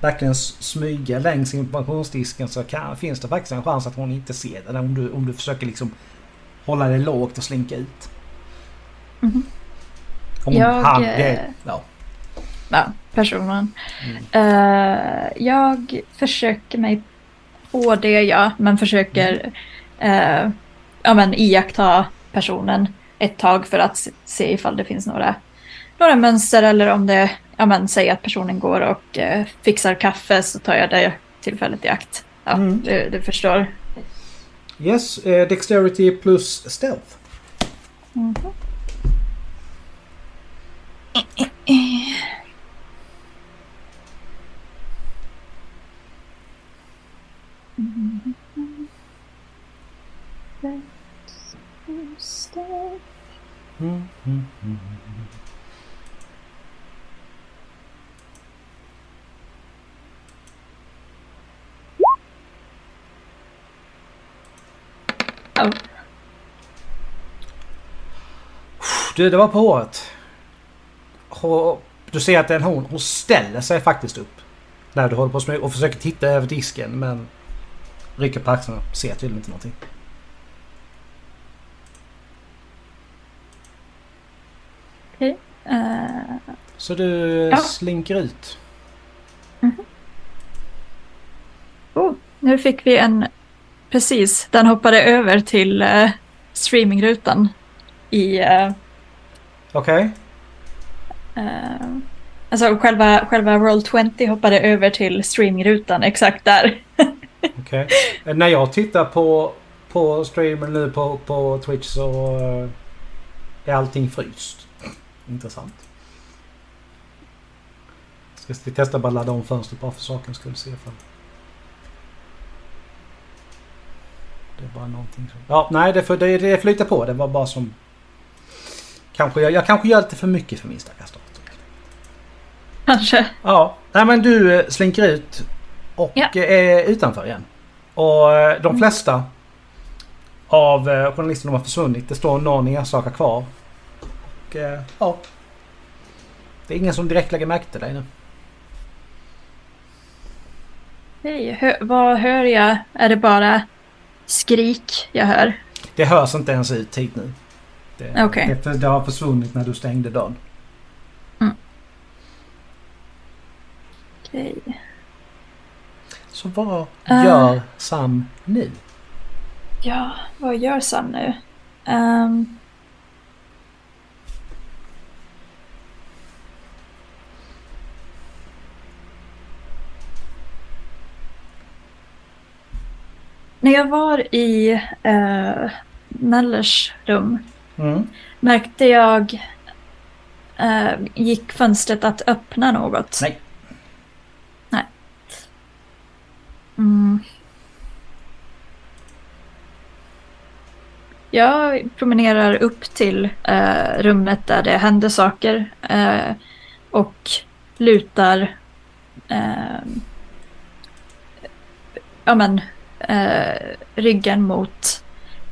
verkligen smyga längs informationsdisken så kan, finns det faktiskt en chans att hon inte ser det. Om du, om du försöker liksom hålla det lågt och slinka ut. Mhm. Hon, Jag, han, eh, ja. Ja, personen. Mm. Eh, jag försöker mig på det, ja. Men försöker eh, ja, men iaktta personen ett tag för att se- ifall det finns några, några mönster eller om det, ja men säg att personen går och eh, fixar kaffe så tar jag det tillfället i akt. Ja, Mm. du, du förstår. Yes, eh, Dexterity plus Stealth. Mm, mm, mm. Du, det var på håret. Du ser att det är en hon. Hon ställer sig faktiskt upp. När du håller på att smyga och försöker titta över disken men rycker på axlarna. Ser tydligen inte någonting. Okej. Eh, Så du Ja. slinker ut. oh, nu fick vi en... Precis, den hoppade över till eh, streamingrutan i... eh, Okej. Eh, alltså själva, själva Roll20 hoppade över till streamingrutan exakt där. Okej. Eh, När jag tittar på, på streamen nu på, på Twitch så är allting fryst. Intressant. Ska vi testa bara ladda om fönstret bara för sakens skull. Se ifall... Det är bara någonting som... Ja, nej det, får- det, det flyter på. Det var bara som... Kanske jag, jag kanske gör lite för mycket för min stackars dator. Kanske. Ja, nej men du eh, slinker ut och Ja. eh, är utanför igen. Och eh, de flesta av journalisterna har försvunnit. Det står någon enstaka kvar. Och eh, ja. Det är ingen som direkt lägger märke till dig nu. Hej, hö, vad hör jag? Är det bara skrik jag hör? Det hörs inte ens ut hit nu. Det, Okej. det, det har försvunnit när du stängde dörren. Okej. Så vad Eh. gör Sam nu? Ja, vad gör Sam nu? Ehm. När jag var i uh, Nellers rum Mm. märkte jag... eh, gick fönstret att öppna något? Nej. Nej. Mm. Jag promenerar upp till eh, rummet där det händer saker eh, och lutar eh, ja, men, eh, ryggen mot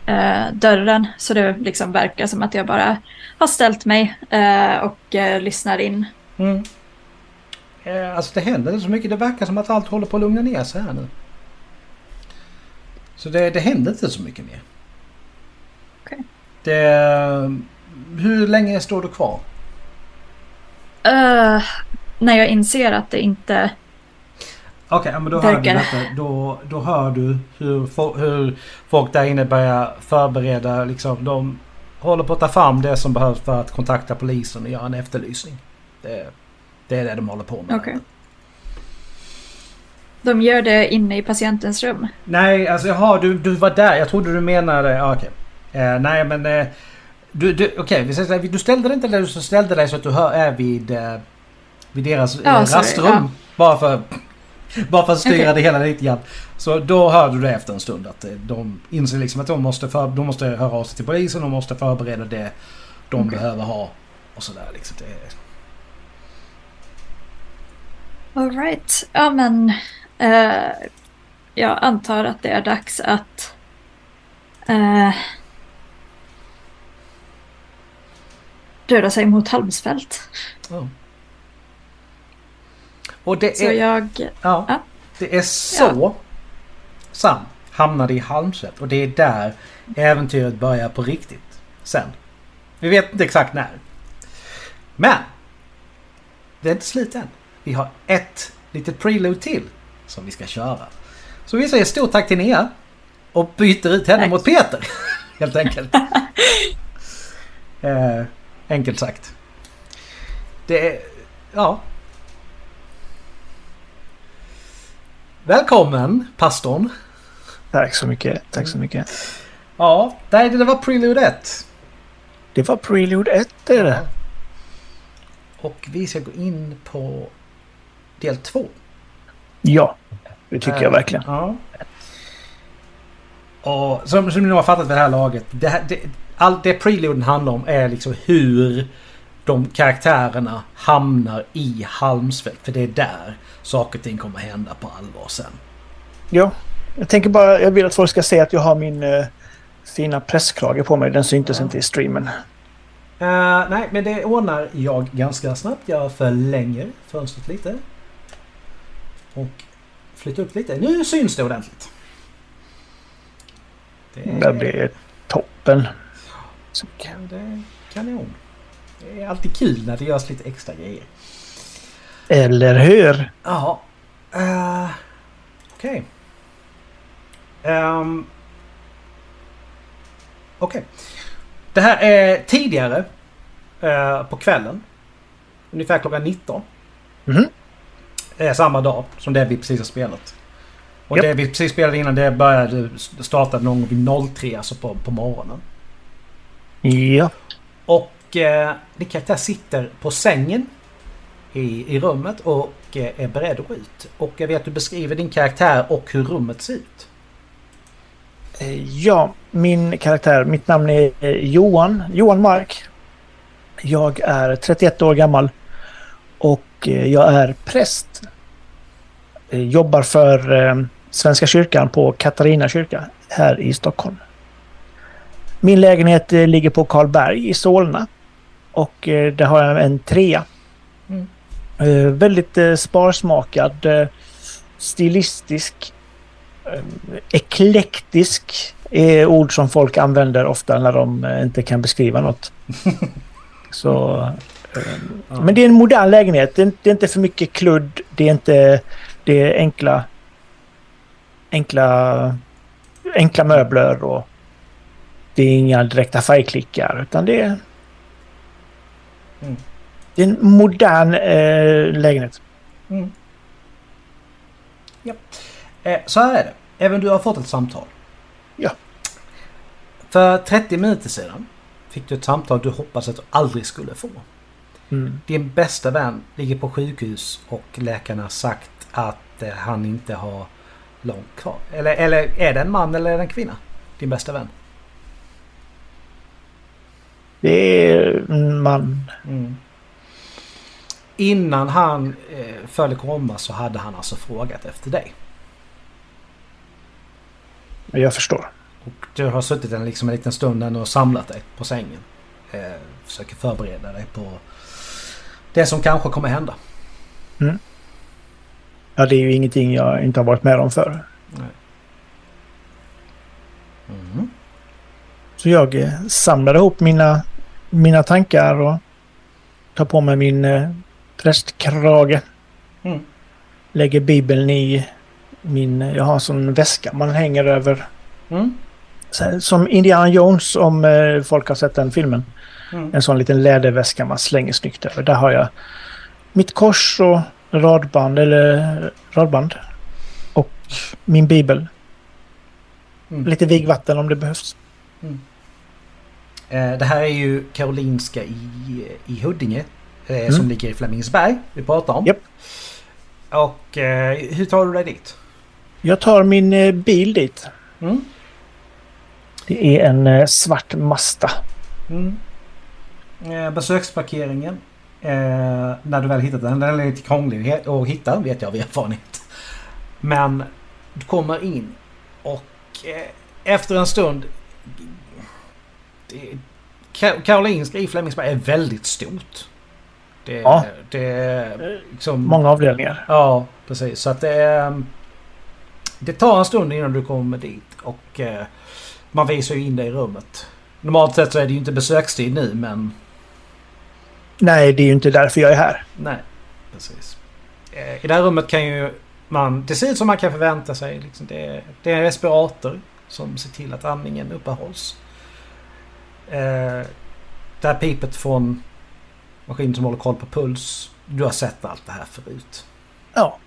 eh, dörren så det liksom verkar som att jag bara har ställt mig eh, och eh, lyssnar in. Mm. Eh, Alltså det händer inte så mycket. Det verkar som att allt håller på att lugna ner sig här nu. Så det, det händer inte så mycket mer. Okej. Det, hur länge står du kvar? Eh, när jag inser att det inte... Okej, ja, men då hör, du detta. Då, då hör du hur, hur folk där inne börjar förbereda. Liksom, de håller på att ta fram det som behövs för att kontakta polisen och göra en efterlysning. Det, det är det de håller på med. Okej. De gör det inne i patientens rum. Nej, alltså jaha, du, du var där. Jag trodde du menade... Ja, okej. Eh, nej, men... Eh, du, du, okej, vi säger så här, du ställde dig inte där du ställde dig så att du hör, är vid, eh, vid deras eh, Ja, sorry, rastrum. ja. Bara för... Bara för att styra Okej. det hela lite grann. Så då hör du det efter en stund att eh, de inser liksom att de måste, för, de måste höra av sig till polisen. De måste förbereda det de Okej. behöver ha. Och sådär liksom. Alright. Ja men. eh, jag antar att det är dags att. eh, röra sig mot Halmsfält. ja. Och det Så är... jag. Ja. Ja. Det är så Sam hamnade i Halmslätt och det är där äventyret börjar på riktigt. Sen. Vi vet inte exakt när. Men! Det är inte slut än. Vi har ett litet prelude till som vi ska köra. Så vi säger stort tack till Nea och byter ut henne Tack. mot Peter. Helt enkelt. eh, enkelt sagt. Det är... Ja, Välkommen pastorn. Tack så mycket. Tack så mycket. Ja, nej, det var Prelude 1. Det var Prelude 1 det är det. Och vi ska gå in på del 2. Ja, det tycker jag verkligen. Ja. Och som, som ni nog har fattat vid det här laget. Det, här- det, allt det Preluden handlar om är liksom hur de karaktärerna hamnar i Halmsfält. För det är där saker och ting kommer hända på allvar sen. Ja, jag tänker bara, jag vill att folk ska se att jag har min eh, fina presskrage på mig. Den syntes inte i streamen. Eh, nej, men det ordnar jag ganska snabbt. Jag förlänger fönstret lite. Och flyttar upp lite. Nu syns det ordentligt. Det Det blir toppen. Så, Ja, det kanon. Det är alltid kul när det görs lite extra grejer. Eller hur? Ja. Uh, Okej. Ehm, Okej. Det här är tidigare eh, på kvällen. Ungefär klockan 19. Mhm. Det är samma dag som det vi precis har spelat. Och Japp. det vi precis spelade innan det började starta någon gång vid 03, alltså på, på morgonen. Ja. Och eh, din karaktär sitter på sängen i, i rummet och eh, är beredd att gå ut. Och jag vet att du beskriver din karaktär och hur rummet ser ut. Eh, Ja, min karaktär, mitt namn är eh, Johan, Johan Mark. Jag är 31 år gammal och jag är präst. Jobbar för Svenska kyrkan på Katarina kyrka här i Stockholm. Min lägenhet ligger på Karlberg i Solna och där har jag en trea. Mm. Eh, Väldigt eh, sparsmakad, eh, stilistisk eh, eklektisk är ord som folk använder ofta när de eh, inte kan beskriva något. Så, eh. Men det är en modern lägenhet. Det är, det är inte för mycket kludd. Det är inte... Det är enkla... Enkla... Enkla möbler och... Det är inga direkta färgklickar utan det är... Mm. Det är en modern eh, lägenhet. Mm. Ja. Eh, så här är det. Även du har fått ett samtal. Ja. För 30 minuter sedan fick du ett samtal du hoppas att du aldrig skulle få. Mm. Din bästa vän ligger på sjukhus och läkarna har sagt att eh, han inte har långt kvar. Eller, eller är det en man eller är det en kvinna? Din bästa vän? Det är en man. Mm. Innan han eh, föll i koma så hade han alltså frågat efter dig. Jag förstår. Och du har suttit en, liksom en liten stund och samlat dig på sängen. Eh, försöker förbereda dig på det som kanske kommer hända. Ja, det är ju ingenting jag inte har varit med om förr. Mm. Så jag eh, samlar ihop mina, mina tankar och tar på mig min eh, prästkrage. Mm. lägger Bibeln i min... Jag har en sån väska man hänger över. Mm. Så Som Indiana Jones om eh, folk har sett den filmen. Mm. En sån liten läderväska man slänger snyggt över. Där har jag mitt kors och radband eller radband. Och min bibel. Mm. Lite vigvatten om det behövs. Eh, Det här är ju Karolinska i, i Huddinge. Eh, Mm. Som ligger i Flemingsberg. Vi pratar om. Japp. Och eh, hur tar du dig dit? Jag tar min eh, bil dit. Mm. Det är en eh, svart Mazda. Mm. Eh, besöksparkeringen. Eh, när du väl hittat den. Den är lite krånglig att hitta vet jag av erfarenhet. Men du kommer in och efter en stund. Karolinska i Flemingsberg är väldigt stort. Det, Ja. det liksom... Många avdelningar. Ja, precis. Så att det är... Det tar en stund innan du kommer dit och eh, man visar ju in dig i rummet. Normalt sett så är det ju inte besökstid nu men Nej, det är ju inte därför jag är här. nej. Precis. Eh, I det här rummet kan ju man... Det ser ut som man kan förvänta sig. Liksom det, det är en respirator som ser till att andningen uppehålls. Eh, det här pipet från maskinen som håller koll på puls. Du har sett allt det här förut. Ja.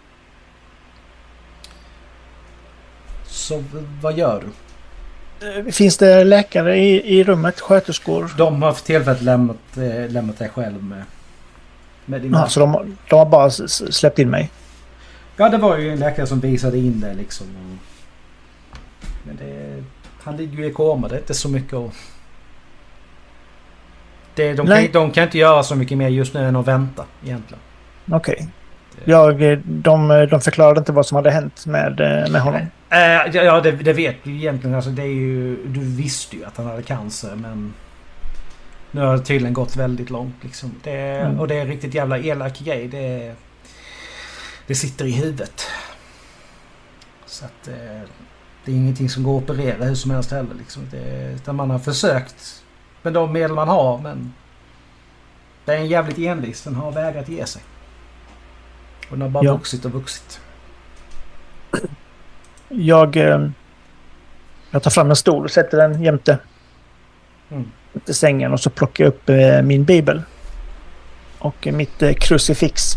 Så vad gör du? Eh, Finns det läkare i, i rummet? Sköterskor? De har för tillfället lämnat, eh, lämnat dig själv med, med din Ja, så de, de har bara släppt in mig? Ja, det var ju en läkare som visade in dig liksom. Men det... Han ligger ju i koma. Det är inte så mycket att... Det, de, kan, de kan inte göra så mycket mer just nu än att vänta egentligen. Okej. Jag, eh, de, de förklarade inte vad som hade hänt med, eh, med honom. Eh, ja, ja det, det vet du egentligen. Alltså, det är ju, du visste ju att han hade cancer men... Nu har det tydligen gått väldigt långt liksom. Det, Mm. Och det är en riktigt jävla elak grej. Det, det sitter i huvudet. Så att... Eh, det är ingenting som går att operera hur som helst heller liksom. Det, utan man har försökt med de medel man har men... Det är en jävligt envis. Den har vägrat ge sig. Och den har bara Ja. vuxit och vuxit. Jag, eh, jag tar fram en stol och sätter den jämte, Mm. jämte sängen och så plockar jag upp eh, min bibel. Och eh, mitt krucifix.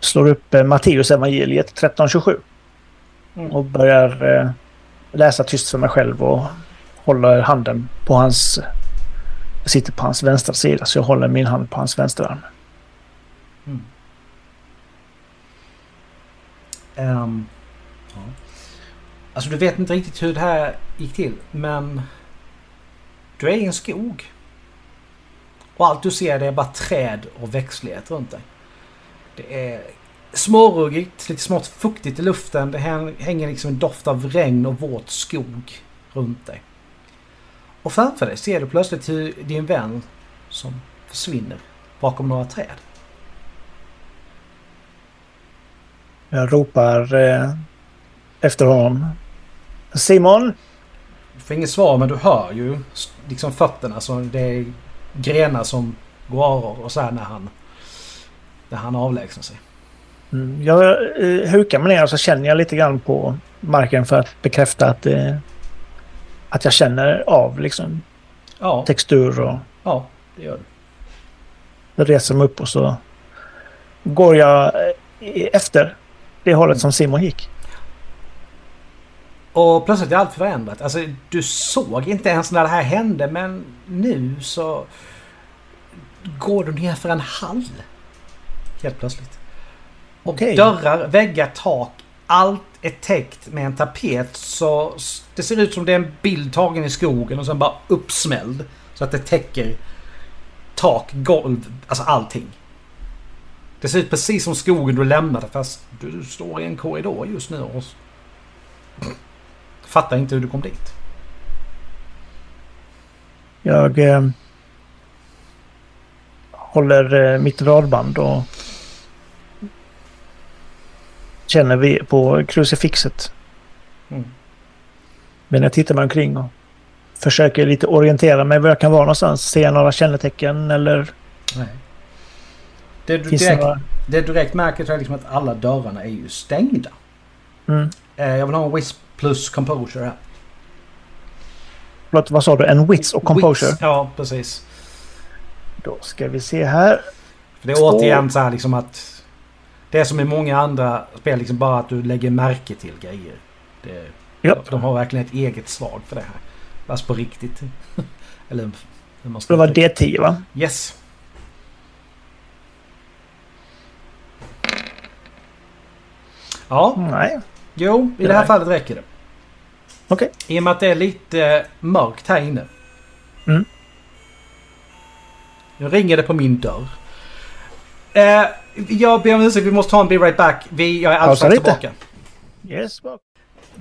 Slår upp Matteus evangeliet 1327. Mm. Och börjar läsa tyst för mig själv och håller handen på hans... Jag sitter på hans vänstra sida så jag håller min hand på hans vänsterarm. Mm. Um, ja. Alltså du vet inte riktigt hur det här gick till men du är i en skog. Och allt du ser det är bara träd och växtlighet runt dig. Det är småruggigt, lite smått fuktigt i luften. Det hänger liksom en doft av regn och våt skog runt dig. Och framför dig ser du plötsligt hur din vän som försvinner bakom några träd. Jag ropar eh, efter honom. Simon! Du får inget svar men du hör ju liksom fötterna. Så det är grenar som går och så här när han, när han avlägsnar sig. Mm, Jag eh, hukar mig ner och så känner jag lite grann på marken för att bekräfta att, eh, att jag känner av liksom, Ja, textur och ja det gör jag reser mig upp och så går jag eh, efter det hållet som Simon gick. Och plötsligt är allt förändrat. Alltså du såg inte ens när det här hände men nu så går du ner för en hall. Helt plötsligt. Och Okej. dörrar, väggar, tak. Allt är täckt med en tapet så det ser ut som det är en bild tagen i skogen och sen bara uppsmälld. Så att det täcker tak, golv, alltså allting. Det ser ut precis som skogen du lämnade fast du står i en korridor just nu och fattar inte hur du kom dit. Jag eh, håller eh, mitt radband och känner vi på krucifixet. Mm. Men jag tittar mig omkring och försöker lite orientera mig var jag kan vara någonstans. Ser jag några kännetecken eller Nej. Det du direkt, några... det du direkt märker är liksom att alla dörrarna är ju stängda. Mm. Eh, jag vill ha en Wisp plus Composure här. Förlåt, vad sa du? En wits och composure? Wits. Ja, precis. Då ska vi se här. För det är Två. återigen så här liksom att... Det är som i många andra spel, liksom bara att du lägger märke till grejer. Det, Ja. De har verkligen ett eget svar för det här. Fast på riktigt. Eller hur man ska Det var uttrycka D10 va? Yes. Ja, Nej. jo, i det här fallet räcker det. Okej. I och med att det är lite mörkt här inne. Mm. Nu ringer det på min dörr. Eh, jag ber om ursäkt, vi måste ta en be right back. Vi, jag är alldeles strax tillbaka. Yes. bra.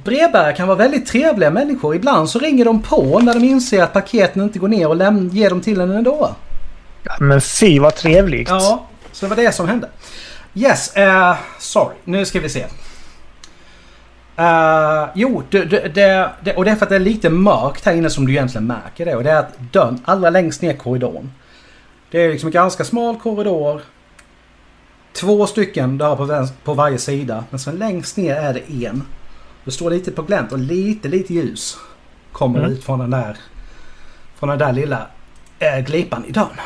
Brevbärare kan vara väldigt trevliga människor. Ibland så ringer de på när de inser att paketen inte går ner och läm- ger dem till en ändå. Ja, men fy vad trevligt. Ja, så det var det som hände. Yes, eh, sorry. Nu ska vi se. Eh, jo, det, det, det, det, och det är för att det är lite mörkt här inne som du egentligen märker det. Och det är att dörren allra längst ner korridoren. Det är liksom en ganska smal korridor. Två stycken dörrar på, vänster, på varje sida. Men sen längst ner är det en. Det står lite på glänt och lite, lite ljus kommer Mm. ut från den där, från den där lilla eh, glipan i dörren.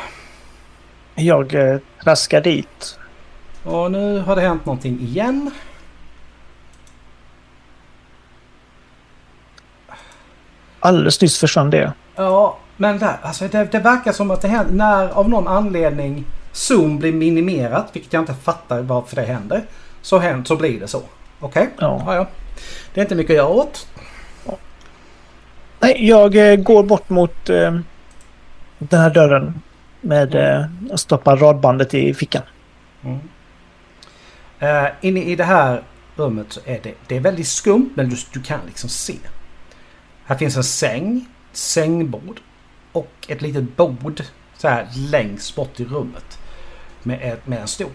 Jag eh, traskar dit. Och nu har det hänt någonting igen. Alldeles nyss försvann det. Ja, men där, alltså det, det verkar som att det händer när av någon anledning Zoom blir minimerat, vilket jag inte fattar varför det händer. Så, händer, så blir det så. Okej? Ja. Ja, ja. Det är inte mycket att göra åt. Nej, jag eh, går bort mot eh, den här dörren. Med eh, och stoppar radbandet i fickan. Uh, inne i det här rummet så är det, det är väldigt skumt men du, du kan liksom se. Här finns en säng, sängbord och ett litet bord så här längst bort i rummet. Med, ett, med en stol.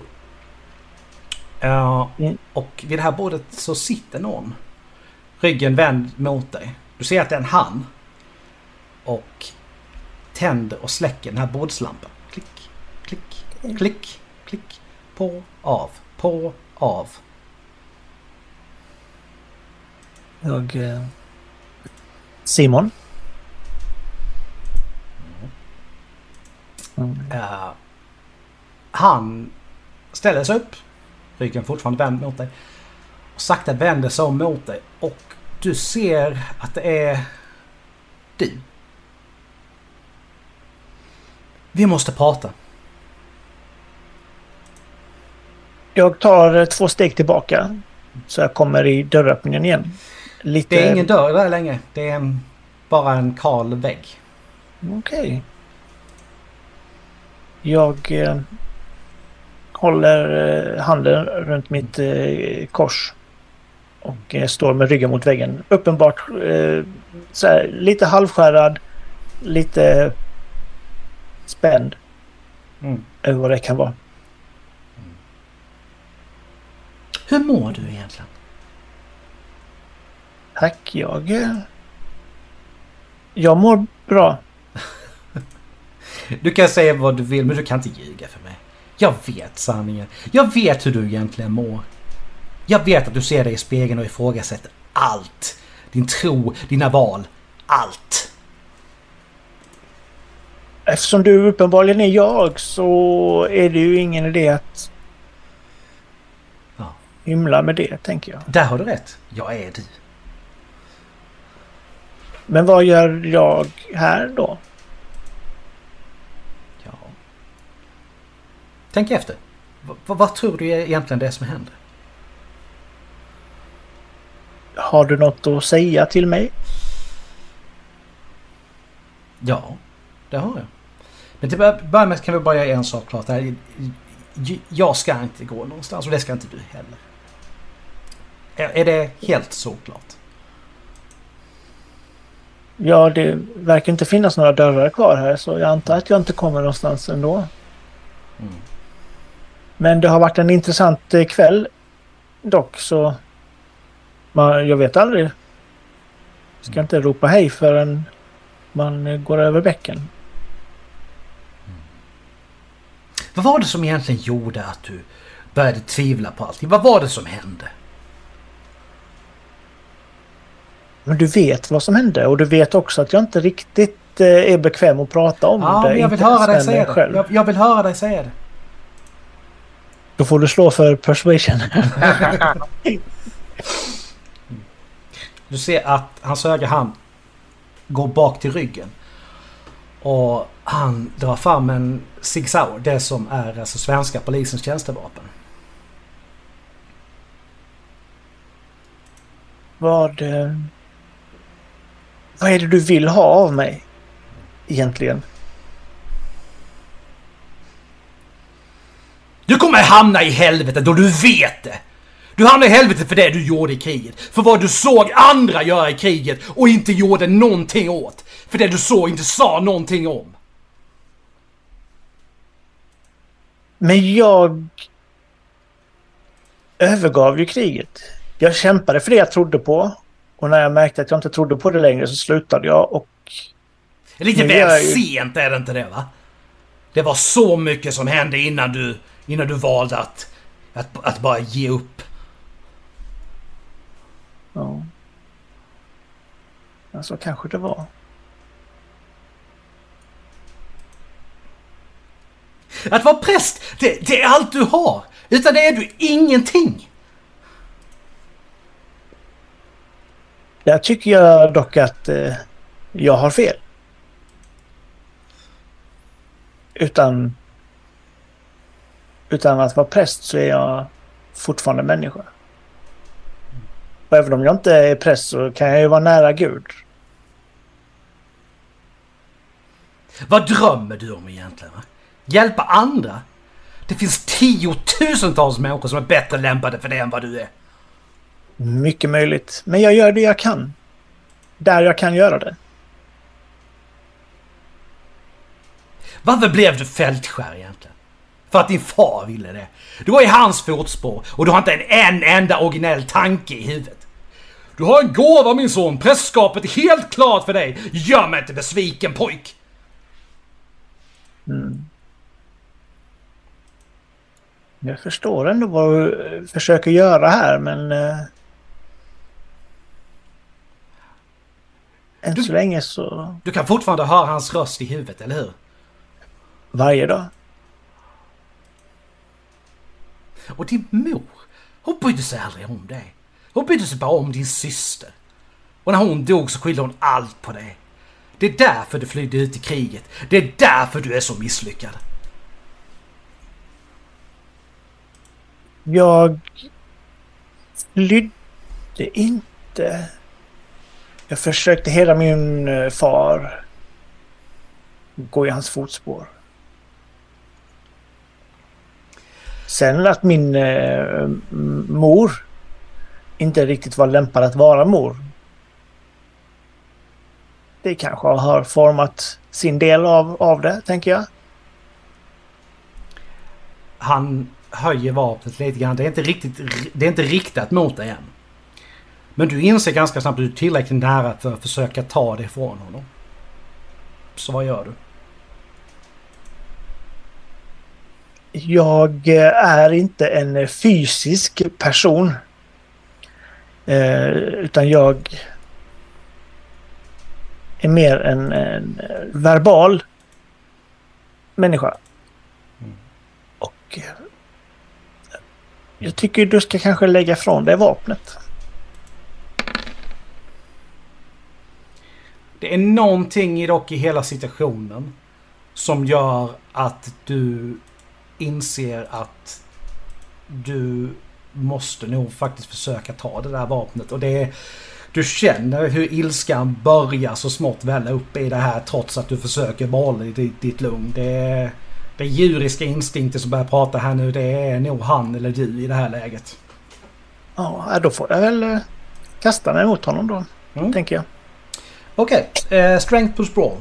Uh, Mm. Och vid det här bordet så sitter någon. Ryggen vänd mot dig. Du ser att det är en han. Och tänder och släcker den här bordslampan. Klick, klick, klick, klick. På, av, på, av. Jag... Eh, Simon. Mm. Eh, han ställer sig upp. Ryggen fortfarande vänd mot dig. Och sakta vänder sig om mot dig. Och du ser att det är du. Vi måste prata. Jag tar två steg tillbaka. Så jag kommer i dörröppningen igen. Lite... Det är ingen dörr där längre. Det är en, bara en kal vägg. Okej. Jag eh, håller eh, handen runt mitt eh, kors. Och eh, står med ryggen mot väggen. Uppenbart så här, lite halvskärrad. Lite spänd Mm. över vad det kan vara. Hur mår du egentligen? Tack, jag... Jag mår bra. Du kan säga vad du vill men du kan inte ljuga för mig. Jag vet sanningen. Jag vet hur du egentligen mår. Jag vet att du ser dig i spegeln och ifrågasätter allt. Din tro, dina val, allt. Eftersom du uppenbarligen är jag så är det ju ingen idé att Ja. hymla med det, tänker jag. Där har du rätt. Jag är du. Men vad gör jag här då? Ja. Tänk efter. V- vad tror du är egentligen det som händer? Har du något att säga till mig? Ja, det har jag. Men till att börja med kan vi bara göra en sak klart. Här. Jag ska inte gå någonstans och det ska inte du heller. Är- Är det helt såklart? Ja, det verkar inte finnas några dörrar kvar här så jag antar att jag inte kommer någonstans ändå. Mm. Men det har varit en intressant eh, kväll dock så man, jag vet aldrig. Ska inte ropa hej förrän man eh, går över bäcken. Vad var det som egentligen gjorde att du började tvivla på allting. Vad var det som hände? Men du vet vad som hände och du vet också att jag inte riktigt eh, är bekväm att prata om Ja, det. men jag vill höra dig säga det. själv. Jag, jag vill höra dig säga det. Då får du slå för persuasion. Du ser att hans högra hand går bak till ryggen. Och han drar fram en Sig Sauer, det som är alltså svenska polisens tjänstevapen. vad... eh, Vad är det du vill ha av mig? Egentligen. Du kommer hamna i helvetet då du vet det! Du hamnar i helvetet för det du gjorde i kriget. För vad du såg andra göra i kriget och inte gjorde någonting åt. För det du såg och inte sa någonting om. Men jag övergav ju kriget. Jag kämpade för det jag trodde på. Och när jag märkte att jag inte trodde på det längre så slutade jag och Lite väl jag sent är det inte det va? Det var så mycket som hände innan du, innan du valde att, att, att bara ge upp. ja. ja, så kanske det var. Att vara präst, det, det är allt du har. Utan det är du ingenting. Där tycker jag dock att eh, jag har fel. Utan, utan att vara präst så är jag fortfarande människa. Och även om jag inte är präst så kan jag ju vara nära Gud. Vad drömmer du om egentligen? Va? Hjälpa andra? Det finns tiotusentals människor som är bättre lämpade för det än vad du är. Mycket möjligt. Men jag gör det jag kan. Där jag kan göra det. Varför blev du fältskär egentligen? För att din far ville det. Du var i hans fotspår och du har inte en, en enda originell tanke i huvudet. Du har en gåva min son, prästskapet är helt klart för dig. Gör mig inte besviken pojk! Jag förstår ändå vad du eh, försöker göra här men... Eh, än så länge så... Du kan fortfarande höra hans röst i huvudet, eller hur? Varje dag. Och din mor, hon brydde sig aldrig om dig. Hon brydde sig bara om din syster. Och när hon dog så skyllde hon allt på dig. Det är därför du flydde ut i kriget. Det är därför du är så misslyckad. Jag flydde inte. Jag försökte hela min eh, far gå i hans fotspår. Sen att min eh, mor inte riktigt var lämpad att vara mor. Det kanske har format sin del av, av det, tänker jag. Han höjer vapnet lite grann. Det är inte riktigt, det är inte riktat mot dig än. Men du inser ganska snabbt att du är tillräckligt nära för att försöka ta det ifrån honom. Så vad gör du? Jag eh, är inte en fysisk person. Eh, utan jag är mer en, en verbal människa. Och eh, jag tycker du ska kanske lägga ifrån dig vapnet. Det är någonting dock i hela situationen som gör att du inser att du måste nog faktiskt försöka ta det där vapnet. Och det är, du känner hur ilskan börjar så smått välla upp i det här trots att du försöker behålla ditt, ditt lugn. Det är, är djuriska instinkter som börjar prata här nu. Det är nog han eller du i det här läget. Ja, då får jag väl eh, kasta mig mot honom då, Mm. tänker jag. Okej, eh, strength plus brawl.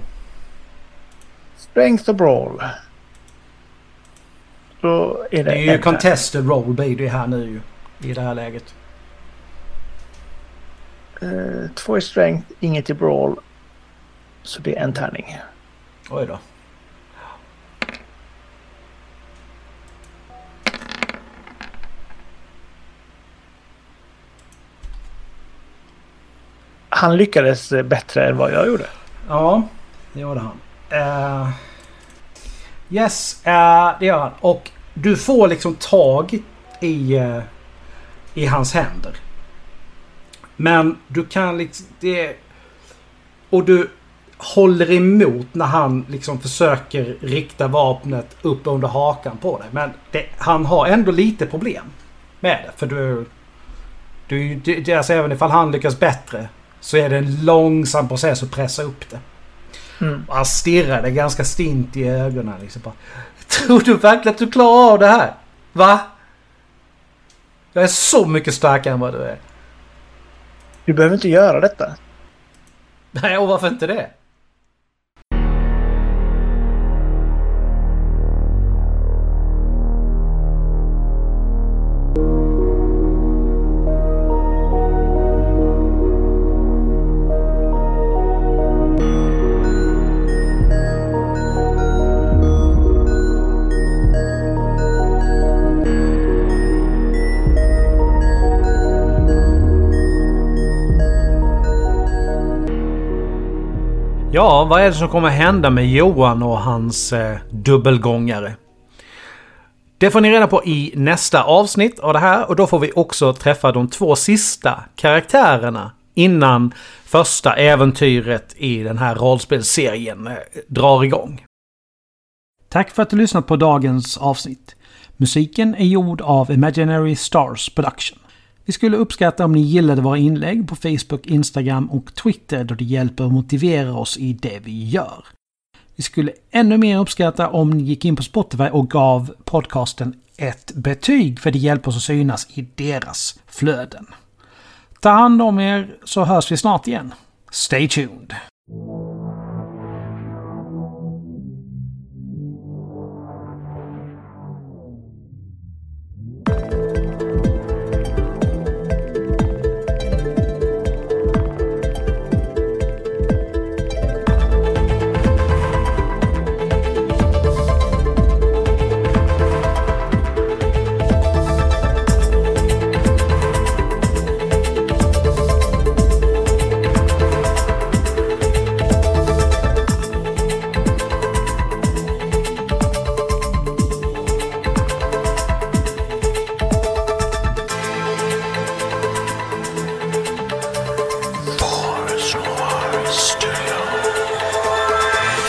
Strength och brawl så är det... Det är ju contested roll blir det här nu i det här läget. Uh, två i strength, inget i brawl. Så det är en tärning. Oj då. Han lyckades eh, bättre än vad jag gjorde. Ja, det gjorde han. Uh, yes, uh, det gör han. Och du får liksom tag i, eh, i hans händer. Men du kan liksom... Det, och du håller emot när han liksom försöker rikta vapnet upp under hakan på dig. Men det, han har ändå lite problem med det. För du... du du alltså även ifall han lyckas bättre så är det en långsam process att pressa upp det. Mm. Han stirrade ganska stint i ögonen. Liksom bara, Tror du verkligen att du klarar av det här? Va? Jag är så mycket starkare än vad du är. Du behöver inte göra detta. Nej, och varför inte det? Ja, vad är det som kommer hända med Johan och hans eh, dubbelgångare? Det får ni reda på i nästa avsnitt av det här och då får vi också träffa de två sista karaktärerna innan första äventyret i den här rollspelsserien eh, drar igång. Tack för att du lyssnat på dagens avsnitt. Musiken är gjord av Imaginary Stars Production. Vi skulle uppskatta om ni gillade våra inlägg på Facebook, Instagram och Twitter då det hjälper att motivera oss i det vi gör. Vi skulle ännu mer uppskatta om ni gick in på Spotify och gav podcasten ett betyg för det hjälper oss att synas i deras flöden. Ta hand om er så hörs vi snart igen. Stay tuned!